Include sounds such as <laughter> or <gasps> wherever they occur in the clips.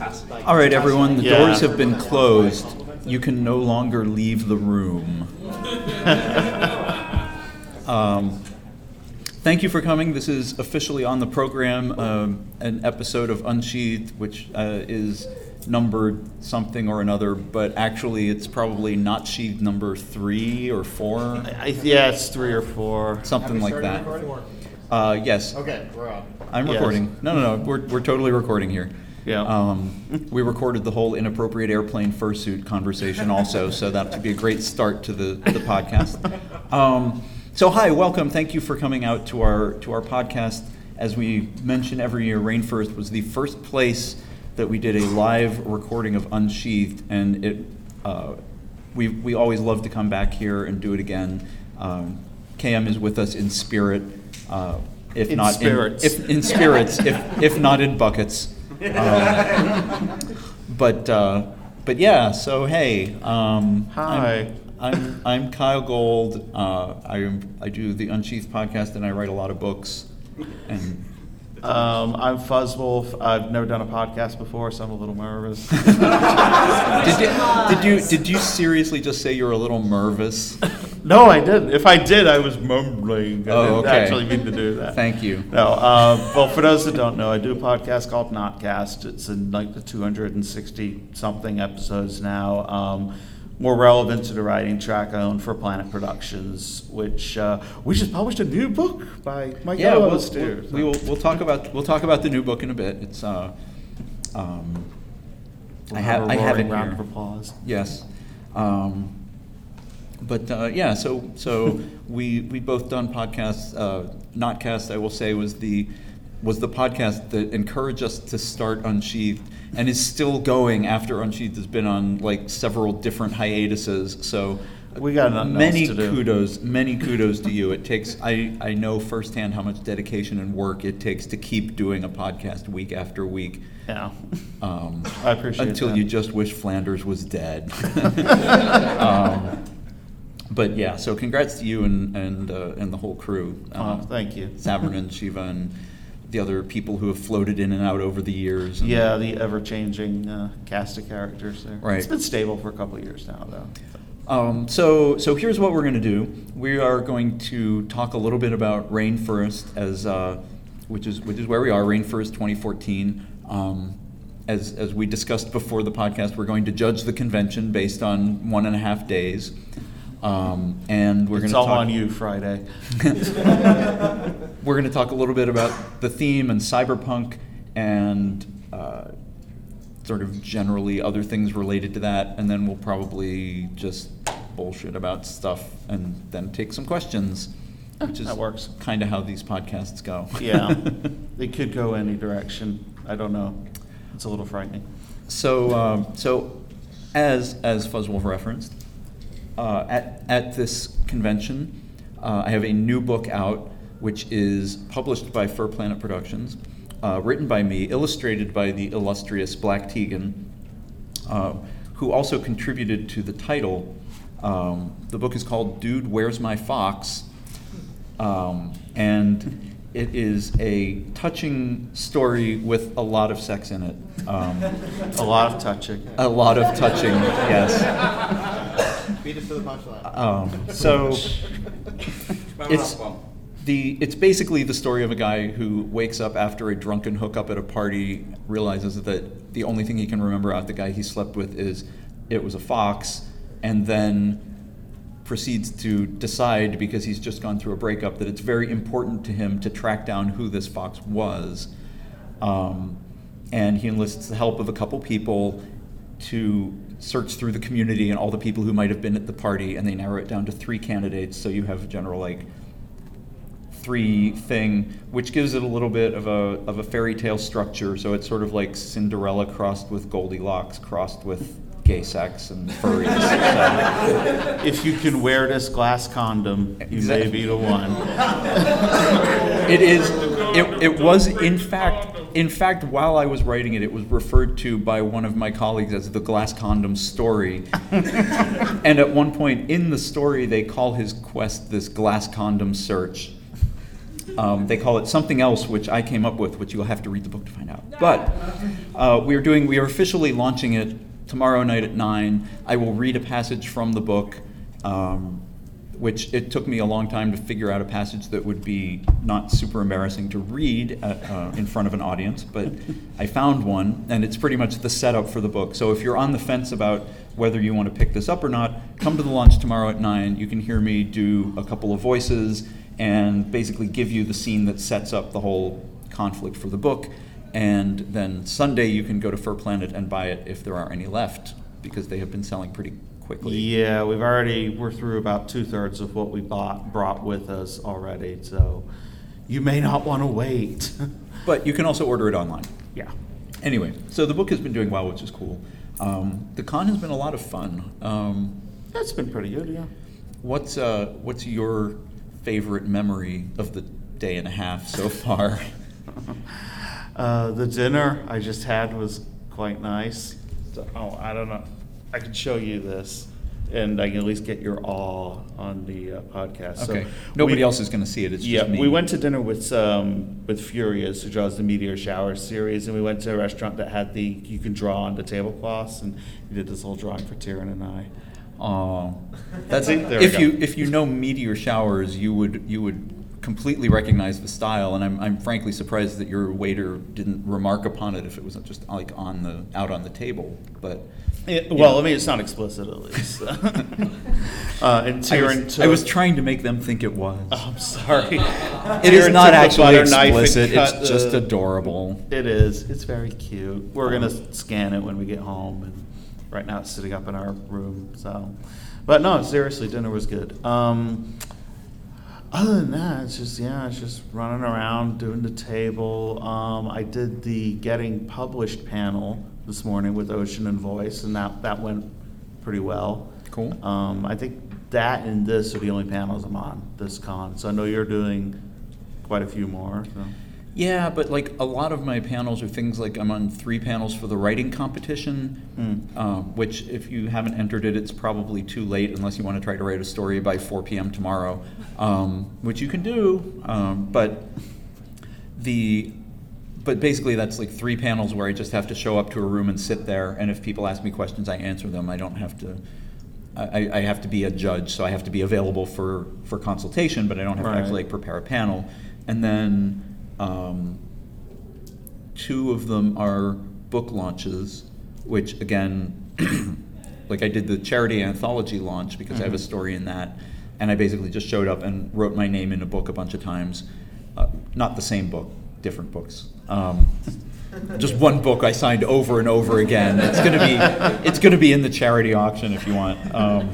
All right, everyone, the Yeah. doors have been closed. You can no longer leave the room. <laughs> um, thank you for coming. This is officially on the program, um, an episode of Unsheathed, which uh, is numbered something or another, but actually it's probably not sheathed number three or four, I, yeah, it's three or four. something like that. Uh, yes. Okay, we're on. I'm Yes. recording. No, no, no. We're, we're totally recording here. Yeah. Um, we recorded the whole inappropriate airplane fursuit conversation also, so that would be a great start to the, the podcast. Um, so hi, welcome. Thank you for coming out to our to our podcast. As we mention every year, Rainforest was the first place that we did a live recording of Unsheathed, and it uh, we we always love to come back here and do it again. Um, KM is with us in spirit, uh, if In not spirits. in, if in spirits, if if not in buckets. Um, but uh, but yeah, so hey, um, Hi. I'm, I'm I'm Kyell Gold. Uh, I I do the Unsheathed podcast and I write a lot of books. And Um, I'm Fuzzwolf. I've never done a podcast before, so I'm a little nervous. <laughs> did you did you did you seriously just say you're a little nervous? No, I didn't. If I did, I was mumbling. I Oh, didn't okay. actually mean to do that. Thank you. No, uh, well, for those that don't know, I do a podcast called Notcast. It's in like the 260 something episodes now. Um, more relevant to the writing track I own Fur Planet Productions, which uh, we just published a new book by my Yeah, we'll, we'll, we will we'll talk about we'll talk about the new book in a bit. It's uh, um, I have I have it a round here. of applause. Yes. Um, but uh, yeah, so so we we both done podcasts. Uh, Notcast, I will say, was the was the podcast that encouraged us to start Unsheathed and is still going after Unsheathed has been on like several different hiatuses. So We got many kudos, many kudos to you. It takes I I know firsthand how much dedication and work it takes to keep doing a podcast week after week. Yeah. Um, I appreciate until that. you just wish Flanders was dead. <laughs> um, but yeah, so congrats to you and and uh, and the whole crew. Oh, thank you. Savarnan, <laughs> Shiva, and the other people who have floated in and out over the years. and- Yeah, the ever-changing uh, cast of characters there. Right. It's been stable for a couple of years now, though. Um, so, so here's what we're going to do. We are going to talk a little bit about Rainforest, as uh, which is which is where we are. Rainforest 2014. Um, as as we discussed before the podcast, we're going to judge the convention based on one and a half days, um, and we're going It's to all talk, on you, Friday. <laughs> We're going to talk a little bit about the theme and cyberpunk and uh, sort of generally other things related to that, and then we'll probably just bullshit about stuff and then take some questions, which is That works. kind of how these podcasts go. Yeah, <laughs> they could go any direction. I don't know. It's a little frightening. So, um, so as as Fuzzwolf referenced, uh, at at this convention, uh, I have a new book out, which is published by Fur Planet Productions, uh, written by me, illustrated by the illustrious BlackTeagan, uh, who also contributed to the title. Um, the book is called "Dude, Where's My Fox," um, and it is a touching story with a lot of sex in it. Um, <laughs> A lot of touching. a lot of touching, yes. Beat us to the punchline. Um, so it's the it's basically the story of a guy who wakes up after a drunken hookup at a party, realizes that the only thing he can remember about the guy he slept with is it was a fox, and then proceeds to decide because he's just gone through a breakup that it's very important to him to track down who this fox was. Um, and he enlists the help of a couple people to search through the community and all the people who might have been at the party, and they narrow it down to three candidates. So you have a general like three thing, which gives it a little bit of a of a fairy tale structure. So it's sort of like Cinderella crossed with Goldilocks crossed with gay sex and furries. so, If you can wear this glass condom, you may be the one. It is. It, it was in fact. In fact, while I was writing it, it was referred to by one of my colleagues as the glass condom story. and at one point in the story, they call his quest this glass condom search. Um, they call it something else, which I came up with, which you'll have to read the book to find out. But uh, we are doing, we are officially launching it tomorrow night at nine. I will read a passage from the book, um, which it took me a long time to figure out a passage that would be not super embarrassing to read at, uh, in front of an audience, but I found one, and it's pretty much the setup for the book. So if you're on the fence about whether you want to pick this up or not, come to the launch tomorrow at nine. You can hear me do a couple of voices and basically give you the scene that sets up the whole conflict for the book. And then Sunday you can go to Fur Planet and buy it if there are any left, because they have been selling pretty quickly. Yeah, we've already, we're through about two-thirds of what we bought, brought with us already, so you may not want to wait. <laughs> But you can also order it online. Yeah. Anyway, so the book has been doing well, which is cool. Um, the con has been a lot of fun. Um, That's been pretty good, yeah. what's uh, what's your favorite memory of the day and a half so far? <laughs> Uh, the dinner I just had was quite nice. So- Oh, I don't know. I can show you this, and I can at least get your awe on the uh, podcast. So okay, nobody we- else is going to see it. It's Yeah, just me. we went to dinner with um, with Furious, who draws the Meteor Shower series, and we went to a restaurant that had the you can draw on the tablecloths, and he did this whole drawing for Tyrion and I. Oh, <laughs> that's See, there we if go. you if you know meteor showers, you would you would completely recognize the style, and I'm I'm frankly surprised that your waiter didn't remark upon it if it wasn't just like on the out on the table. But Yeah, well, I mean, it's not explicit at least. <laughs> uh, and I was. I was trying to make them think it was. Oh, I'm sorry. <laughs> <laughs> it is not actually butter knife and explicit. It's cut just adorable. It is. It's very cute. We're gonna scan it when we get home, and right now it's sitting up in our room. So, but no, seriously, dinner was good. Um, other than that, it's just yeah, it's just running around doing the table. Um, I did the getting published panel this morning with Ocean and Voice, and that that went pretty well. Cool. Um, I think that and this are the only panels I'm on this con. So I know you're doing quite a few more. So. Yeah, but like a lot of my panels are things like I'm on three panels for the writing competition, Mm. um, which if you haven't entered it, it's probably too late unless you want to try to write a story by 4 p.m. tomorrow, um, which you can do. Um, but the but basically that's like three panels where I just have to show up to a room and sit there, and if people ask me questions, I answer them. I don't have to. I, I have to be a judge, so I have to be available for, for consultation, but I don't have Right. to actually like, prepare a panel. And then um, two of them are book launches, which again, <clears throat> like I did the charity anthology launch because I have a Mhm. story in that, and I basically just showed up and wrote my name in a book a bunch of times. Uh, not the same book, different books. Um, <laughs> just one book I signed over and over again. It's gonna be it's gonna be in the charity auction if you want. Um,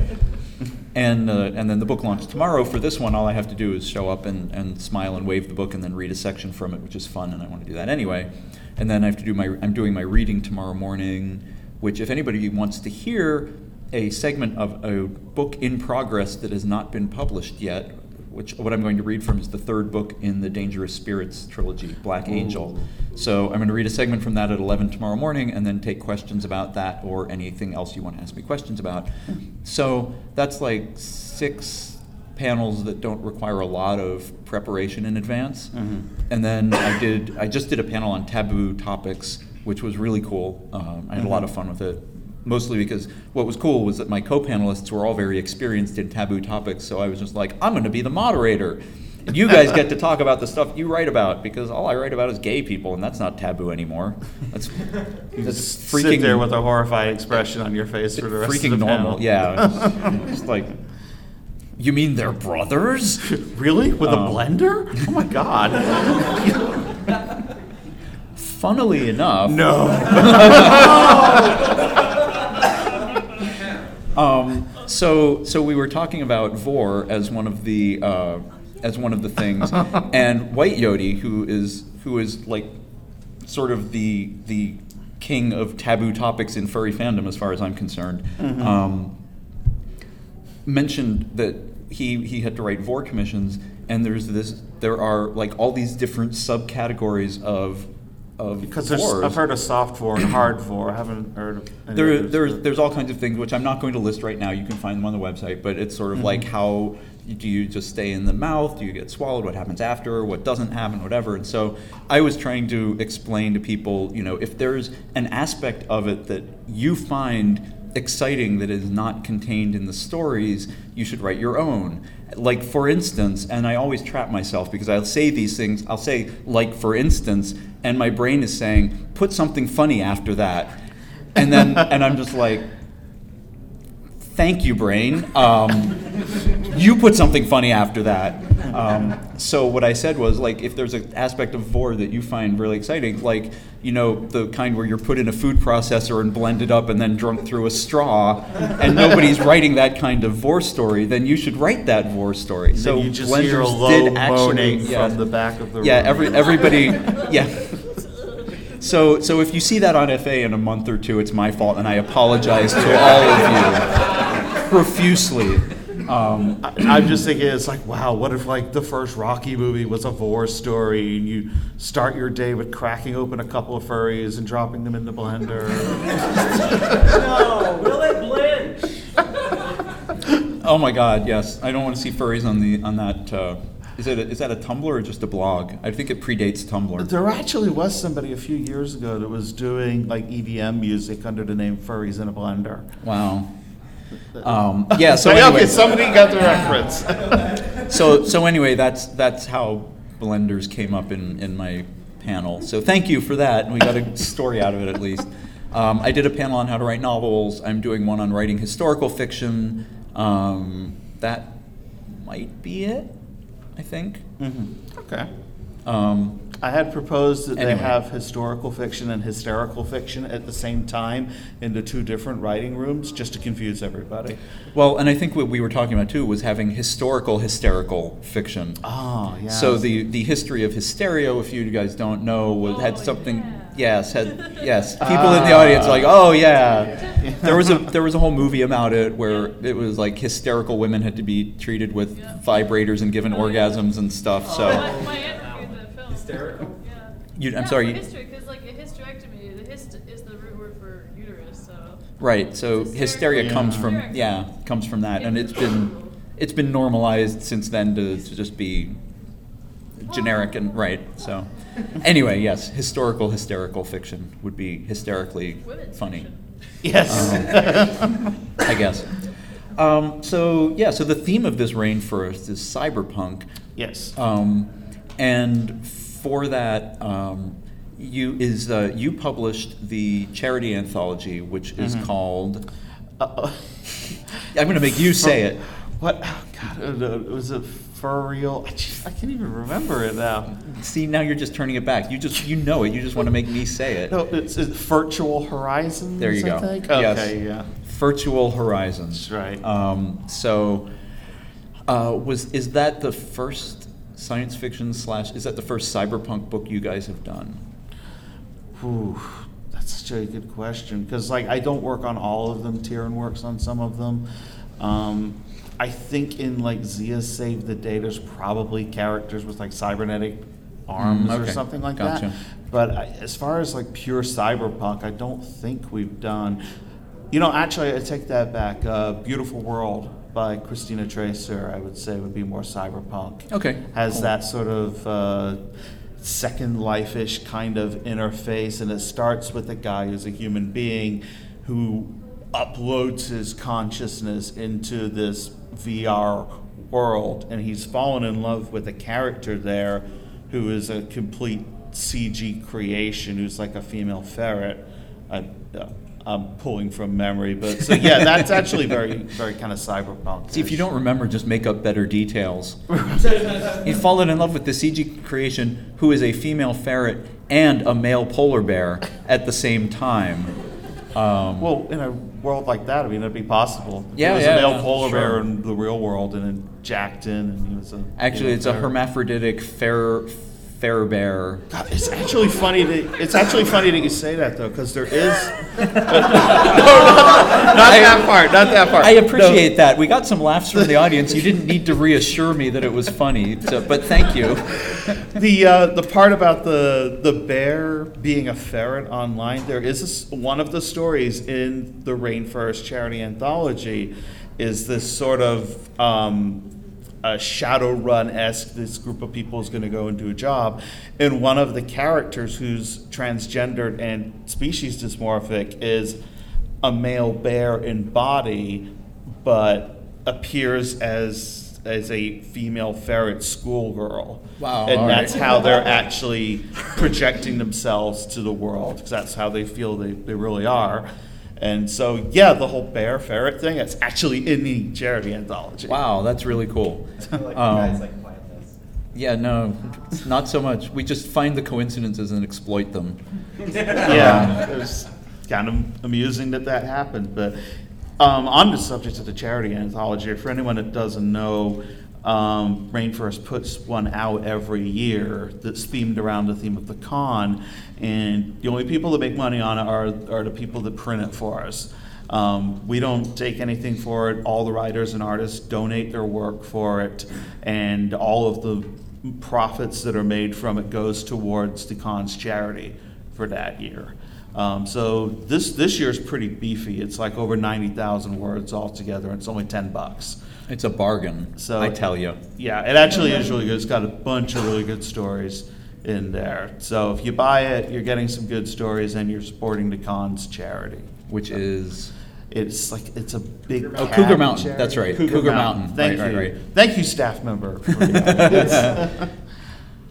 and uh, and then the book launch tomorrow for this one. All I have to do is show up and, and smile and wave the book and then read a section from it, which is fun, and I want to do that anyway. And then I have to do my I'm doing my reading tomorrow morning, which if anybody wants to hear a segment of a book in progress that has not been published yet, which what I'm going to read from is the third book in the Dangerous Spirits trilogy, Black Angel. So I'm going to read a segment from that at 11 tomorrow morning and then take questions about that or anything else you want to ask me questions about. So that's like six panels that don't require a lot of preparation in advance. Mhm. And then I did I just did a panel on taboo topics, which was really cool. Um, I had a lot of fun with it. Mostly because what was cool was that my co-panelists were all very experienced in taboo topics, so I was just like, I'm going to be the moderator. And you guys get to talk about the stuff you write about because all I write about is gay people, and that's not taboo anymore. That's, <laughs> Just freaking sit there with a horrified expression on your face for the rest freaking of the normal. panel. Yeah, it's <laughs> just like, you mean they're brothers? <laughs> really? With a Um, blender? Oh my god. Funnily enough, no. Um, so, so we were talking about Vore as one of the uh, as one of the things, <laughs> and White Yodi, who is who is like sort of the the king of taboo topics in furry fandom, as far as I'm concerned, um, mentioned that he he had to write Vore commissions, and there's this there are like all these different subcategories of of Because there's. I've heard of soft vore and hard vore. I haven't heard of any There, others, there's, there's all kinds of things which I'm not going to list right now. You can find them on the website, but it's sort of Mm-hmm. like how do you just stay in the mouth? Do you get swallowed? What happens after? What doesn't happen? Whatever. And so I was trying to explain to people, you know, if there's an aspect of it that you find exciting that is not contained in the stories, you should write your own. Like, for instance, and I always trap myself because I'll say these things, I'll say, like, for instance, and my brain is saying, put something funny after that. And then, and I'm just like, thank you, brain. Um, you put something funny after that. Um, so what I said was like, if there's an aspect of vore that you find really exciting, like you know the kind where you're put in a food processor and blended up and then drunk through a straw, and nobody's writing that kind of vore story, then you should write that vore story. So So you just hear a Blenders low did actually, yeah. from the back of the room. Yeah, every everybody, yeah. So so if you see that on FA in a month or two, it's my fault, and I apologize to all of you profusely. Um, I- I'm just thinking, it's like, wow, what if like the first Rocky movie was a vore story, and you start your day with cracking open a couple of furries and dropping them in the blender? <laughs> No, will it blanch? oh my God, yes, I don't want to see furries on the on that. Uh, is it a, is that a Tumblr or just a blog? I think it predates Tumblr. There actually was somebody a few years ago that was doing like EDM music under the name Furries in a Blender. Wow. Um, <laughs> yeah. So okay, anyway, somebody got the reference. <laughs> so so anyway, that's that's how blenders came up in in my panel. So thank you for that. And we got a story out of it at least. Um, I did a panel on how to write novels. I'm doing one on writing historical fiction. Um, that might be it. I think. Mhm. Okay. Um, I had proposed that Anyway. they have historical fiction and hysterical fiction at the same time in the two different writing rooms, just to confuse everybody. well, and I think what we were talking about too was having historical hysterical fiction. Ah, oh, yeah. So the the history of hysteria, if you guys don't know, was, had Oh, something. yeah. Yes, had <laughs> yes. People in the audience are like, oh yeah. There was a there was a whole movie about it where it was like hysterical women had to be treated with Yeah. vibrators and given Oh, yeah. orgasms and stuff. Oh, So my, my aunt reviewed that film. Hysterical? <laughs> Yeah. you, I'm yeah, sorry. For history, because like a hysterectomy, the hist is the root word for uterus. So. Right. So Hysteria. hysteria comes from Hysteria. yeah comes from that, and it's been it's been normalized since then to, to just be generic and right. So anyway, yes, historical hysterical fiction would be hysterically Women's funny, fiction. Yes. I guess. Um, so yeah, so the theme of this rainforest is cyberpunk. yes. Um, and for that, um, you is uh, you published the charity anthology, which is Mhm. called. Uh, <laughs> I'm going to make you say it. What? Oh, God, I don't know. was it furriel? I, just, I can't even remember it now. See, now you're just turning it back. You just you know it. You just want to make me say it. No, it's, it's Virtual Horizons. There you I go. think? Yes. Okay, yeah. Virtual Horizons. That's right. Um, so, uh, was is that the first science fiction slash? Is that the first cyberpunk book you guys have done? Ooh, that's such a good question because like I don't work on all of them. Tyrion works on some of them. Um, I think in like Zia Save the Day, there's probably characters with like cybernetic arms Mm, or something like Gotcha. that. But I, as far as like pure cyberpunk, I don't think we've done. You know, actually, I take that back. Uh, Beautiful World by Christina Tracer, I would say, would be more cyberpunk Okay. has cool. that sort of uh, second life-ish kind of interface and it starts with a guy who's a human being who uploads his consciousness into this VR world and he's fallen in love with a character there who is a complete CG creation who's like a female ferret. I, uh, I'm pulling from memory, but so yeah, that's actually very, very kind of cyberpunk. See, if you don't remember, just make up better details. <laughs> You've fallen in love with the CG creation who is a female ferret and a male polar bear at the same time. Um, Well, in a world like that, I mean, it'd be possible. Yeah, there was yeah, a male yeah, polar sure. bear in the real world, and then jacked in, and he was a. actually, it's a hermaphroditic fair fair bear. God, it's actually funny that it's actually funny that you say that though, because there is. <laughs> no, not, not that part. Not that part. I No. appreciate that. We got some laughs from the audience. You didn't need to reassure me that it was funny, so, but thank you. <laughs> the uh, the part about the the bear being a ferret online, there is a s one of the stories in the Rainforest Charity Anthology, is this sort of um, a Shadowrun esque. This group of people is going to go and do a job, and one of the characters who's transgendered and species dysmorphic is a male bear in body, but appears as as a female ferret schoolgirl. Wow, And all right. that's how they're actually projecting themselves to the world, because that's how they feel they, they really are. And so, yeah, the whole bear ferret thing, it's actually in the charity anthology. Wow, that's really cool. I <laughs> feel like Um, you guys like this. Yeah, no, not so much. We just find the coincidences and exploit them. <laughs> yeah, it was kind of amusing that that happened. But um, on the subject of the charity anthology, for anyone that doesn't know, um, Rainforest puts one out every year that's themed around the theme of the con, and the only people that make money on it are, are the people that print it for us. Um, we don't take anything for it. All the writers and artists donate their work for it, and all of the profits that are made from it goes towards the con's charity for that year. Um, so this this year's pretty beefy. It's like over ninety thousand words altogether, and it's only ten bucks. It's a bargain, So- I tell you. Yeah, it actually is really good. It's got a bunch of really good stories in there. So if you buy it, you're getting some good stories, and you're supporting the con's charity. Which is It's like it's a big. Oh, cat Cougar Mountain. charity. That's right. Cougar, Cougar Mountain. Mountain. Thank Right, you. right, right. Thank you, staff member. <laughs> for that. <laughs>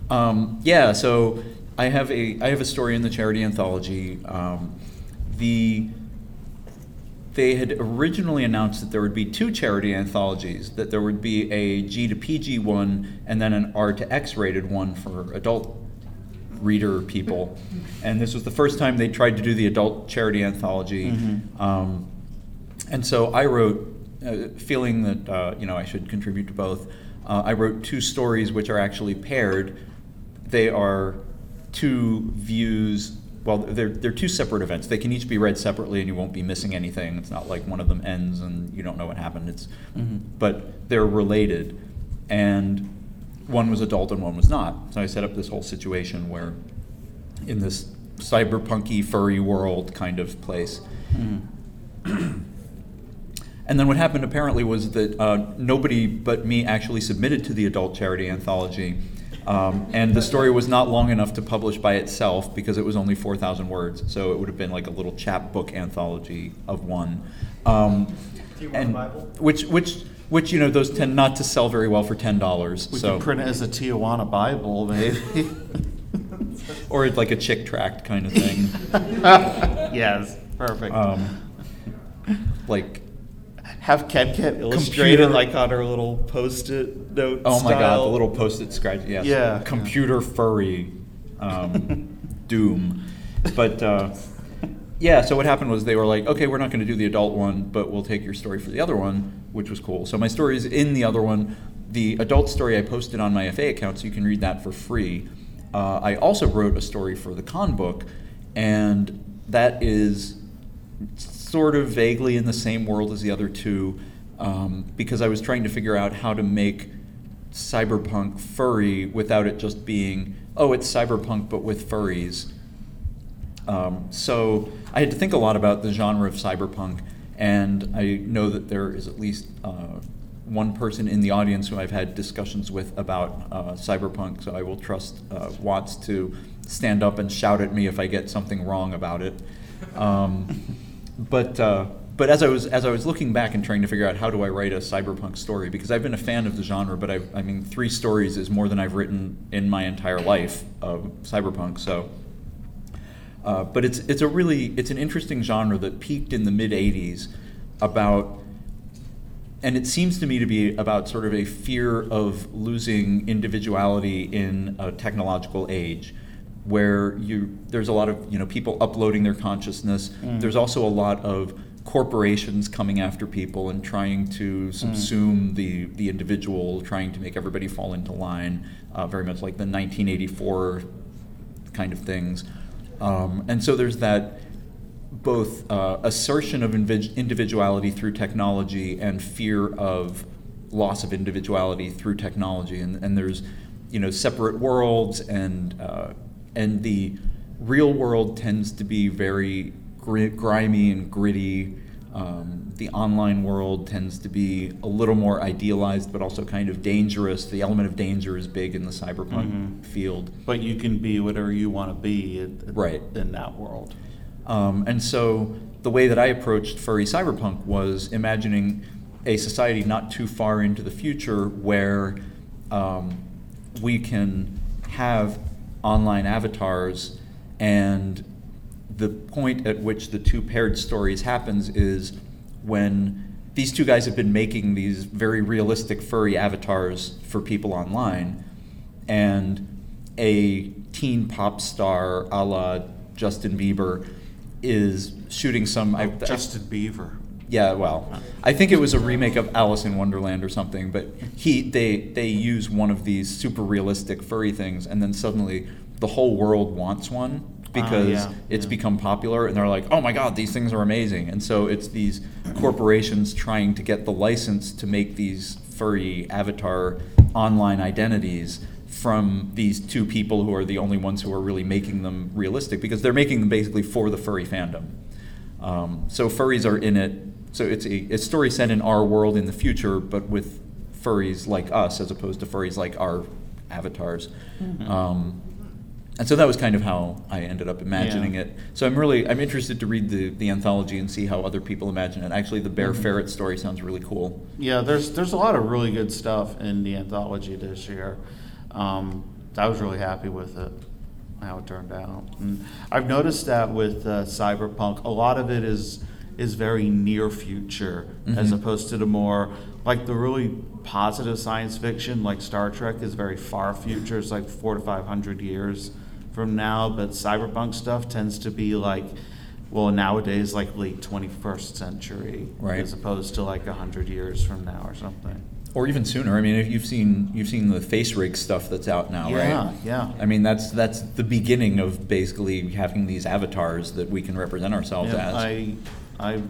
Um, yeah, so I have a I have a story in the charity anthology. Um, the they had originally announced that there would be two charity anthologies. That there would be a G to PG one and then an R to X rated one for adult reader people. <laughs> And this was the first time they tried to do the adult charity anthology. Um, and so I wrote, uh, feeling that uh, you know I should contribute to both. Uh, I wrote two stories which are actually paired. They are two views. Well, they're they're two separate events. They can each be read separately, and you won't be missing anything. It's not like one of them ends and you don't know what happened. It's, but they're related, and one was adult and one was not. So I set up this whole situation where, in this cyberpunky furry world kind of place. <clears throat> And then what happened apparently was that uh, nobody but me actually submitted to the adult charity anthology. Um, and the story was not long enough to publish by itself because it was only 4,000 words. So it would have been like a little chapbook anthology of one. Um, Do you want and a Bible? Which, which, which, you know, those tend not to sell very well for $10. we so, could print it as a Tijuana Bible, maybe. <laughs> or like a chick tract kind of thing. <laughs> yes, perfect. um, like, Have Ken illustrated Computer- like on her little post-it note. Oh my god, the little post-it scratch. Yes. Yeah. Computer furry um, <laughs> doom. But uh, yeah, so what happened was they were like, okay, we're not going to do the adult one, but we'll take your story for the other one, which was cool. So my story is in the other one. The adult story I posted on my FA account, so you can read that for free. Uh, I also wrote a story for the con book, and that is sort of vaguely in the same world as the other two um, because I was trying to figure out how to make cyberpunk furry without it just being, oh, it's cyberpunk but with furries. Um, so I had to think a lot about the genre of cyberpunk, and I know that there is at least uh, one person in the audience who I've had discussions with about uh, cyberpunk, so I will trust uh, Watts to stand up and shout at me if I get something wrong about it. Um, but uh, but as I was as I was looking back and trying to figure out how do I write a cyberpunk story because I've been a fan of the genre, but I've, I mean three stories is more than I've written in my entire life of cyberpunk. So, uh, but it's it's a really it's an interesting genre that peaked in the mid '80s about. And it seems to me to be about sort of a fear of losing individuality in a technological age where you there's a lot of you know people uploading their consciousness. There's also a lot of corporations coming after people and trying to subsume the the individual, trying to make everybody fall into line. Uh, very much like the 1984 kind of things. Um, and so there's that both uh, assertion of individuality through technology and fear of loss of individuality through technology. And, and there's, you know, separate worlds, and uh, and the real world tends to be very gri- grimy and gritty. Um, the online world tends to be a little more idealized, but also kind of dangerous. The element of danger is big in the cyberpunk Mhm. field. But you can be whatever you want to be in, Right. in that world. Um, and so the way that I approached furry cyberpunk was imagining a society not too far into the future where um, we can have online avatars and the point at which the two paired stories happens is when these two guys have been making these very realistic furry avatars for people online and a teen pop star a la Justin Bieber is shooting some. I, oh, Justin Beaver. Yeah, well, I think it was a remake of Alice in Wonderland or something. But he, they, they use one of these super realistic furry things, and then suddenly the whole world wants one because yeah, it's yeah. become popular, and they're like, oh my god, these things are amazing. And so it's these corporations trying to get the license to make these furry avatar online identities from these two people who are the only ones who are really making them realistic because they're making them basically for the furry fandom. Um, so furries are in it. So it's a, a story set in our world in the future, but with furries like us as opposed to furries like our avatars. Um, and so that was kind of how I ended up imagining Yeah. it. So I'm really I'm interested to read the, the anthology and see how other people imagine it. Actually, the bear Mhm. ferret story sounds really cool. Yeah, there's there's a lot of really good stuff in the anthology this year. Um, I was really happy with it, how it turned out. And I've noticed that with uh, cyberpunk, a lot of it is is very near future, as Mhm. opposed to the more like the really positive science fiction, like Star Trek, is very far future. It's like four to five hundred years from now. But cyberpunk stuff tends to be like. Well, nowadays, like late 21st century, Right. as opposed to like 100 years from now or something. Or even sooner. I mean, if you've seen you've seen the FaceRig stuff that's out now, Yeah, right? Yeah, yeah. I mean, that's that's the beginning of basically having these avatars that we can represent ourselves Yeah, as. I, I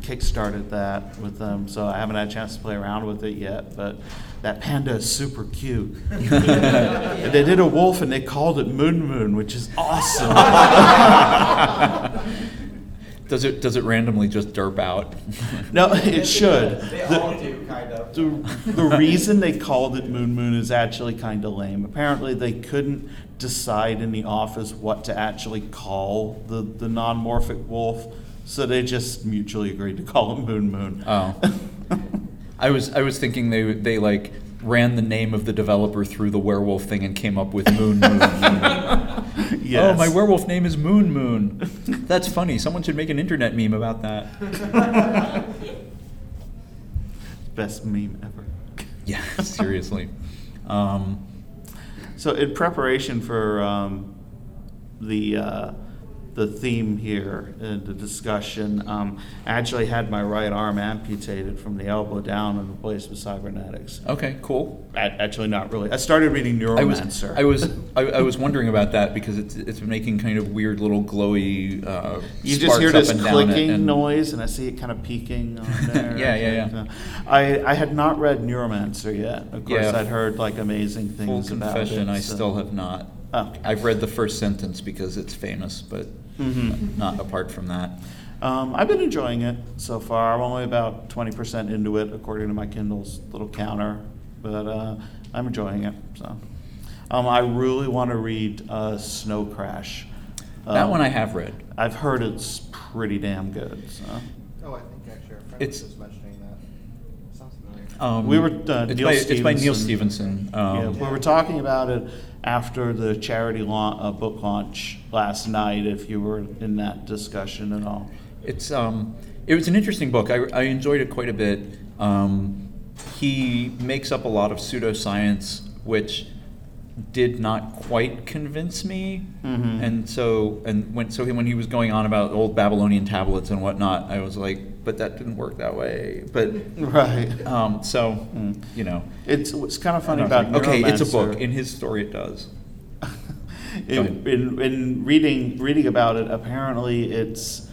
kickstarted that with them, so I haven't had a chance to play around with it yet, but that panda is super cute. And <laughs> they did a wolf and they called it Moon Moon, which is awesome. <laughs> Does it does it randomly just derp out? <laughs> No, it should. They The- all do, kind of. The, the reason they called it Moon Moon is actually kind of lame. Apparently, they couldn't decide in the office what to actually call the, the non morphic wolf, so they just mutually agreed to call it Moon Moon. Oh. <laughs> I was I was thinking they they like ran the name of the developer through the werewolf thing and came up with Moon Moon. <laughs> yes. Oh, my werewolf name is Moon Moon. That's funny. Someone should make an internet meme about that. <laughs> Best meme ever. Yeah, seriously. Um, So, in preparation for um, the uh, the theme here, in the discussion, um, I actually had my right arm amputated from the elbow down and replaced with cybernetics. okay, cool. A- Actually, not really. I started reading I was Neuromancer. I was <laughs> I, I was wondering about that because it's it's making kind of weird little glowy. Uh, You just hear this and clicking and- noise, and I see it kind of peaking on <laughs> there. Yeah, yeah, yeah. I, I had not read Neuromancer yet. Of course, Yeah. I'd heard like amazing Full things about confession, it. I so- still have not. Oh. I've read the first sentence because it's famous, but Mhm. not apart from that. Um, I've been enjoying it so far. I'm only about 20% into it, according to my Kindle's little counter, but uh, I'm enjoying it. So, um, I really want to read uh, Snow Crash. That Um, one I have read. I've heard it's pretty damn good. So. Oh, I think actually our friend It's- was mentioning that. Sounds familiar. Um, We were, uh, it's, Neil by, it's by Neal Stephenson. Stevenson. Um, yeah, we were talking about it after the charity launch, uh, book launch last night. If you were in that discussion at all. It's um, it was an interesting book. I, I enjoyed it quite a bit. Um, he makes up a lot of pseudoscience, which did not quite convince me. Mhm. And so and when so when he was going on about old Babylonian tablets and whatnot, I was like, but that didn't work that way. But <laughs> Right. um, so Mm. you know, It's it's kind of funny about okay, it's a book. In his story, it does. <laughs> in, in, in reading reading about it, apparently it's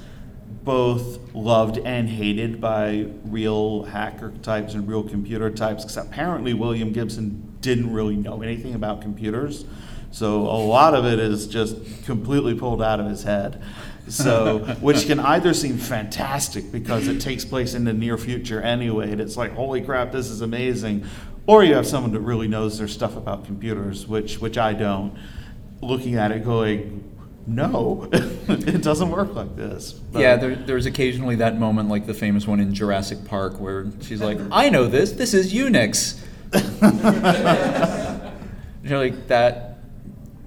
both loved and hated by real hacker types and real computer types. Because apparently William Gibson didn't really know anything about computers, so a lot of it is just completely pulled out of his head. So, <laughs> which can either seem fantastic because it takes place in the near future anyway, and it's like, holy crap, this is amazing. Or you have someone that really knows their stuff about computers, which which I don't, looking at it going, no, <laughs> it doesn't work like this. But- Yeah, there, there's occasionally that moment, like the famous one in Jurassic Park, where she's like, "I know this. This is Unix." <laughs> You're like, "That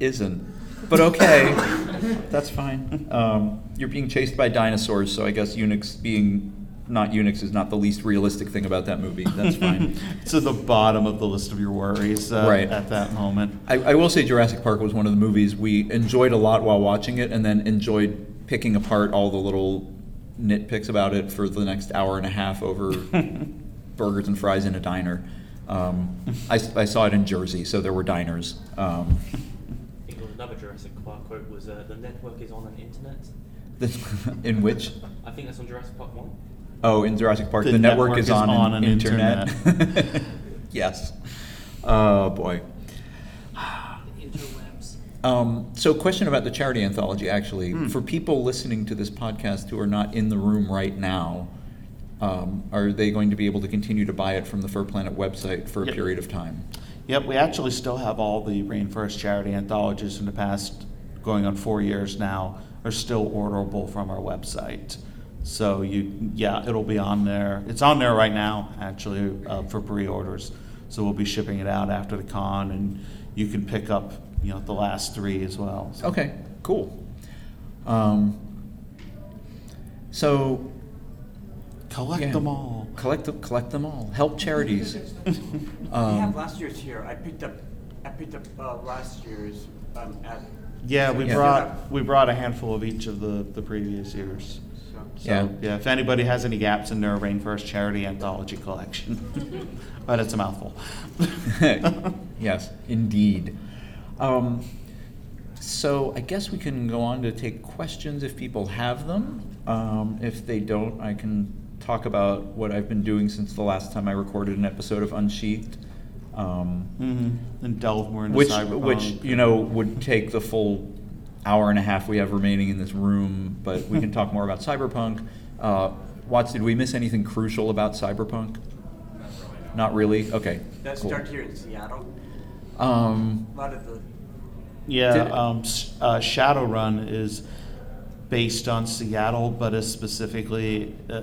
isn't," but okay, <laughs> that's fine. Um, you're being chased by dinosaurs, so I guess Unix being not Unix is not the least realistic thing about that movie. That's fine. <laughs> it's at the bottom of the list of your worries uh, Right. at that moment. I, I will say Jurassic Park was one of the movies we enjoyed a lot while watching it, and then enjoyed picking apart all the little nitpicks about it for the next hour and a half over <laughs> burgers and fries in a diner. Um, I, I saw it in Jersey, so there were diners. Um, I think another Jurassic Park quote was, uh, "The network is on an internet." <laughs> in which, I think that's on Jurassic Park one. oh, in Jurassic Park, The the, network, network is, is on, on an, an internet. <laughs> yes. Oh boy. Interwebs. Um, so, question about the charity anthology. Actually, Hmm. for people listening to this podcast who are not in the room right now, um, are they going to be able to continue to buy it from the Fur Planet website for a Yep. period of time? Yep, we actually still have all the Rainforest charity anthologies from the past, going on four years now, are still orderable from our website. So you, yeah, it'll be on there. It's on there right now, actually, uh, for pre-orders. So we'll be shipping it out after the con, and you can pick up, you know, the last three as well. So- Okay, cool. Um, so, Collect Yeah. them all. collect them, collect them all. Help charities. <laughs> We Um, have last year's here. I picked up, I picked up uh, last year's um, at. Yeah, we Yeah. brought, we brought a handful of each of the, the previous years. So, Yeah. So, yeah, if anybody has any gaps in their Rainforest Charity Anthology collection, <laughs> but it's a mouthful. <laughs> yes, indeed. Um, so I guess we can go on to take questions if people have them. Um, if they don't, I can talk about what I've been doing since the last time I recorded an episode of Unsheathed. Um, Mm-hmm. And delve more into which, cyberpunk. which you know would take the full hour and a half we have remaining in this room, but we can <laughs> talk more about cyberpunk. Uh, Watts, did we miss anything crucial about cyberpunk? Not really. Okay. That cool. started here in Seattle. Um, A lot of the, Yeah, Did- um, s- uh, Shadowrun is based on Seattle, but is specifically uh,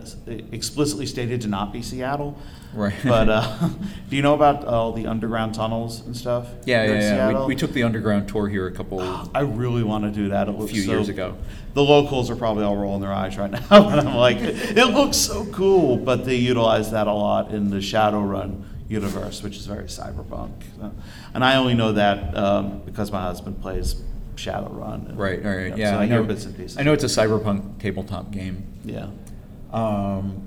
explicitly stated to not be Seattle. Right. <laughs> But uh, do you know about all the underground tunnels and stuff? Yeah, yeah, yeah. We, we took the underground tour here a couple. <gasps> I really want to do that. It looks few so- years ago. The locals are probably all rolling their eyes right <laughs> now, but I'm like, it looks so cool. But they utilize that a lot in the Shadowrun universe, which is very cyberpunk. And I only know that um, because my husband plays Shadowrun. and- Right, right, Yep, yeah. So I hear know. bits and pieces. I know it's a cyberpunk tabletop game. Yeah. Um,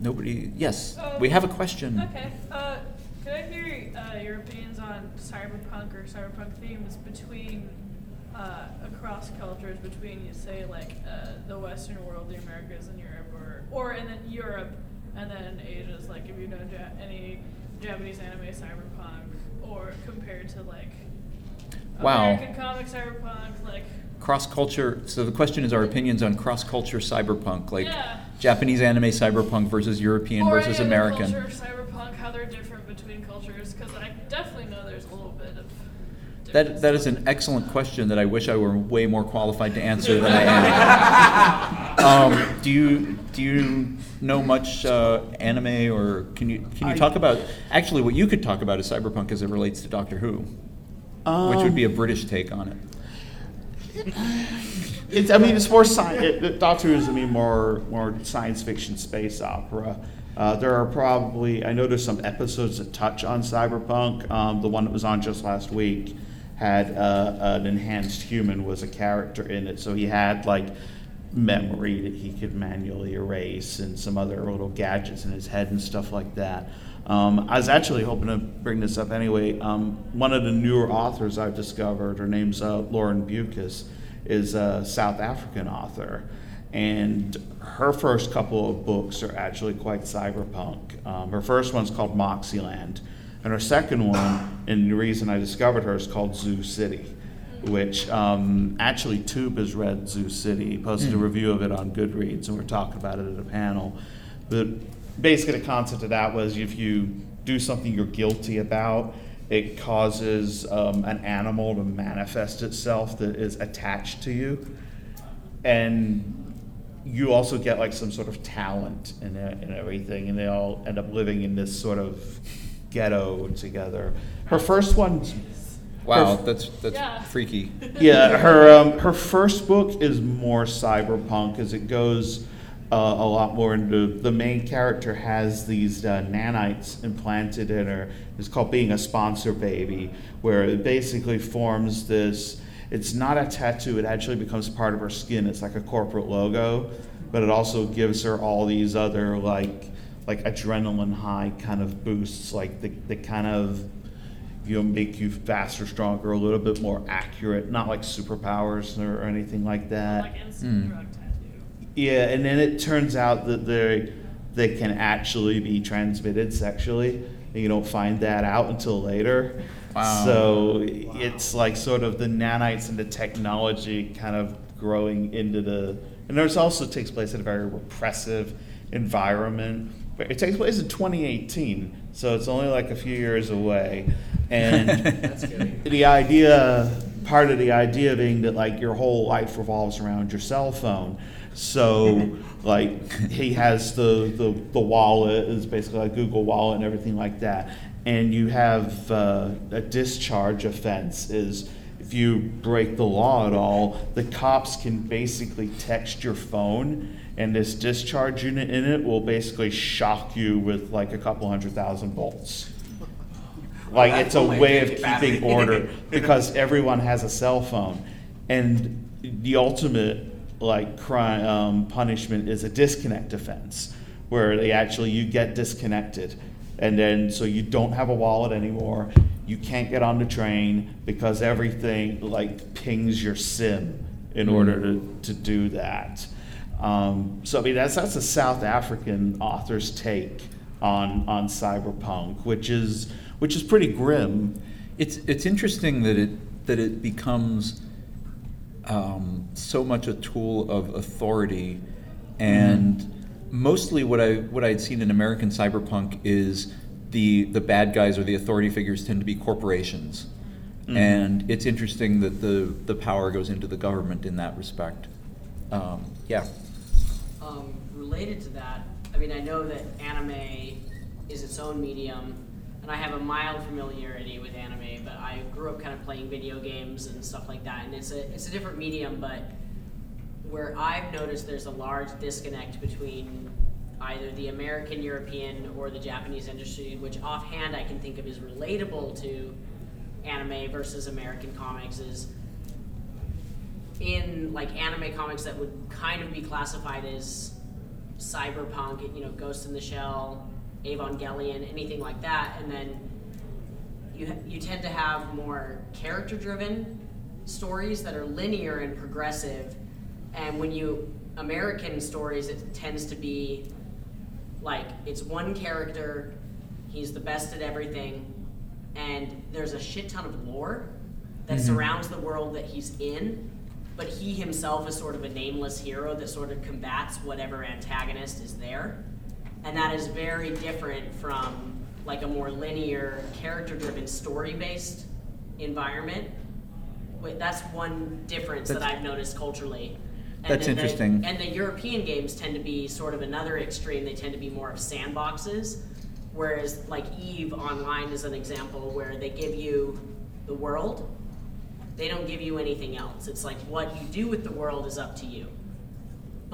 nobody. Yes, Um, we have a question. Okay. Uh, could I hear uh, your opinions on cyberpunk or cyberpunk themes between uh, across cultures between you say like uh, the Western world, the Americas, and Europe, or or and then Europe, and then Asia's like if you know ja- any Japanese anime cyberpunk, or compared to like Wow. American comic cyberpunk, like Cross culture. So the question is our opinions on cross culture cyberpunk, like Yeah. Japanese anime cyberpunk versus European or versus any other American. culture of cyberpunk, how they're different between cultures, because I definitely know there's a little bit of. That that is an excellent question that I wish I were way more qualified to answer than I am. <laughs> um, do you do you know much uh, anime, or can you can you I- talk about actually what you could talk about is cyberpunk as it relates to Doctor Who, which would be a Um, British take on it. <sighs> It's, I mean, it's more science. Doctor Who is, I mean, more more science fiction space opera. Uh, there are probably, I know there's some episodes that touch on cyberpunk. Um, the one that was on just last week had uh, an enhanced human was a character in it, so he had like memory that he could manually erase and some other little gadgets in his head and stuff like that. Um, I was actually hoping to bring this up anyway. Um, one of the newer authors I've discovered, her name's uh, Lauren Beukes, is a South African author. And her first couple of books are actually quite cyberpunk. Um, her first one's called Moxyland. And her second one, and the reason I discovered her, is called Zoo City. which um, actually Tube has read Zoo City. He posted a Mm. review of it on Goodreads, and we're talking about it at a panel. But basically, the concept of that was if you do something you're guilty about, it causes um, an animal to manifest itself that is attached to you. And you also get like some sort of talent and, and everything, and they all end up living in this sort of ghetto together. Her first one, Wow, her- that's that's Yeah. freaky. yeah, her um, her first book is more cyberpunk as it goes uh, a lot more into the main character has these uh, nanites implanted in her. It's called being a sponsor baby, where it basically forms this. It's not a tattoo; it actually becomes part of her skin. It's like a corporate logo, but it also gives her all these other like like adrenaline high kind of boosts, like the the kind of you know, make you faster, stronger, a little bit more accurate, not like superpowers or, or anything like that. Like instant Mm. Yeah, and then it turns out that they they can actually be transmitted sexually. And you don't find that out until later. Wow. So it's like sort of the nanites and the technology kind of growing into the. And there's also takes place in a very repressive environment. It takes place in 2018, so it's only like a few years away. And <laughs> the idea part of the idea being that like your whole life revolves around your cell phone so like he has the, the the wallet is basically like google wallet and everything like that. And you have uh, a discharge offense is if you break the law at all the cops can basically text your phone and this discharge unit in it will basically shock you with like a couple hundred thousand volts like Well, it's a that's only way of 50 battery. keeping order because everyone has a cell phone. And the ultimate like crime um, punishment is a disconnect offense where they actually you get disconnected. And then so you don't have a wallet anymore. You can't get on the train because everything like pings your sim in order to, to do that. Um, so i mean that's that's a south african author's take on on cyberpunk which is which is pretty grim. It's it's interesting that it that it becomes um, so much a tool of authority, and mostly what I what I'd seen in American cyberpunk is the the bad guys or the authority figures tend to be corporations, Mhm. and it's interesting that the the power goes into the government in that respect. Um, yeah. Um, related to that, I mean, I know that anime is its own medium, and I have a mild familiarity with anime, but I grew up kind of playing video games and stuff like that, and it's a it's a different medium, but where I've noticed there's a large disconnect between either the American, European, or the Japanese industry, which offhand I can think of as relatable to anime versus American comics is in like anime comics that would kind of be classified as cyberpunk, you know, Ghost in the Shell, Evangelion, anything like that, and then you you tend to have more character-driven stories that are linear and progressive, and when you American stories, it tends to be like it's one character, he's the best at everything, and there's a shit ton of lore that Mhm. surrounds the world that he's in, but he himself is sort of a nameless hero that sort of combats whatever antagonist is there. And that is very different from like a more linear, character driven, story based environment. Wait, that's one difference that That's- I've noticed culturally. And That's then the- interesting. and the European games tend to be sort of another extreme. They tend to be more of sandboxes, whereas like Eve Online is an example where they give you the world. They don't give you anything else. It's like what you do with the world is up to you.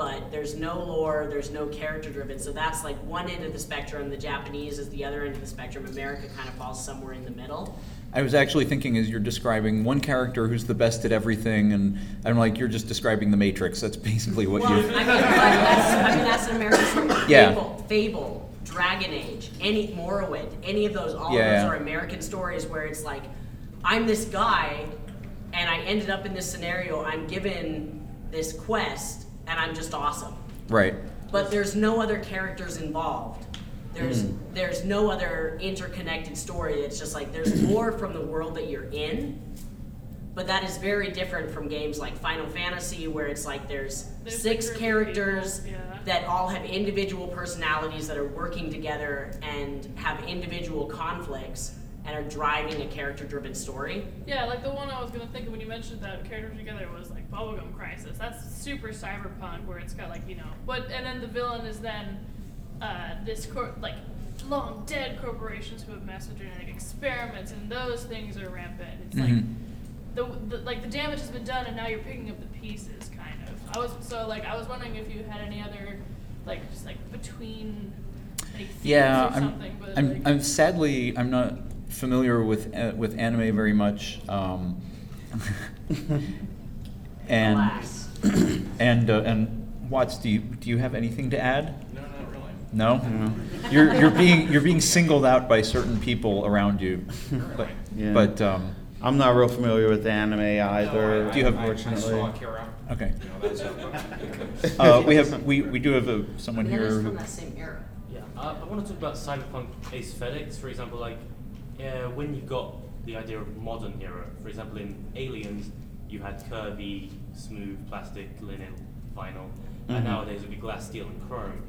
But there's no lore, there's no character driven. So that's like one end of the spectrum. The Japanese is the other end of the spectrum. America kind of falls somewhere in the middle. I was actually thinking as you're describing one character who's the best at everything, and I'm like, you're just describing the Matrix. That's basically what well, you. I mean, that's, I mean, that's an American. <laughs> Yeah. Fable, Fable, Dragon Age, any Morrowind, any of those, all Yeah, of those are American stories where it's like, I'm this guy, and I ended up in this scenario. I'm given this quest, and I'm just awesome. Right. But there's no other characters involved. There's Mm. there's no other interconnected story. It's just like there's <clears throat> more from the world that you're in, but that is very different from games like Final Fantasy, where it's like there's, There's six like group of characters yeah. that all have individual personalities that are working together and have individual conflicts and are driving a character-driven story. Yeah, like the one I was gonna think of when you mentioned that characters together was like Bubblegum Crisis. That's super cyberpunk where it's got like you know, but and then the villain is then uh, this cor- like long dead corporations who have massive genetic experiments, and those things are rampant. It's Mhm. like the, the like the damage has been done, and now you're picking up the pieces, kind of. I was so like I was wondering if you had any other like just like between any themes Yeah, or I'm, something, but I'm, like, I'm sadly I'm not familiar with uh, with anime very much, um, <laughs> and <coughs> and uh, and Watts, do you do you have anything to add? No, not really. No, you're you're being you're being singled out by certain people around you, but Yeah. but um, I'm not real familiar with anime either. No, I- Do you have- I- I- I unfortunately? saw Akira. okay. You know, that's it. <laughs> Uh, we have we, we do have a, someone That is here. from Who, that same era. Yeah, uh, I want to talk about cyberpunk aesthetics. For example, like uh, when you got the idea of modern era. For example, in Aliens, you had curvy, smooth plastic, linen, vinyl, Mhm. and nowadays it would be glass, steel, and chrome.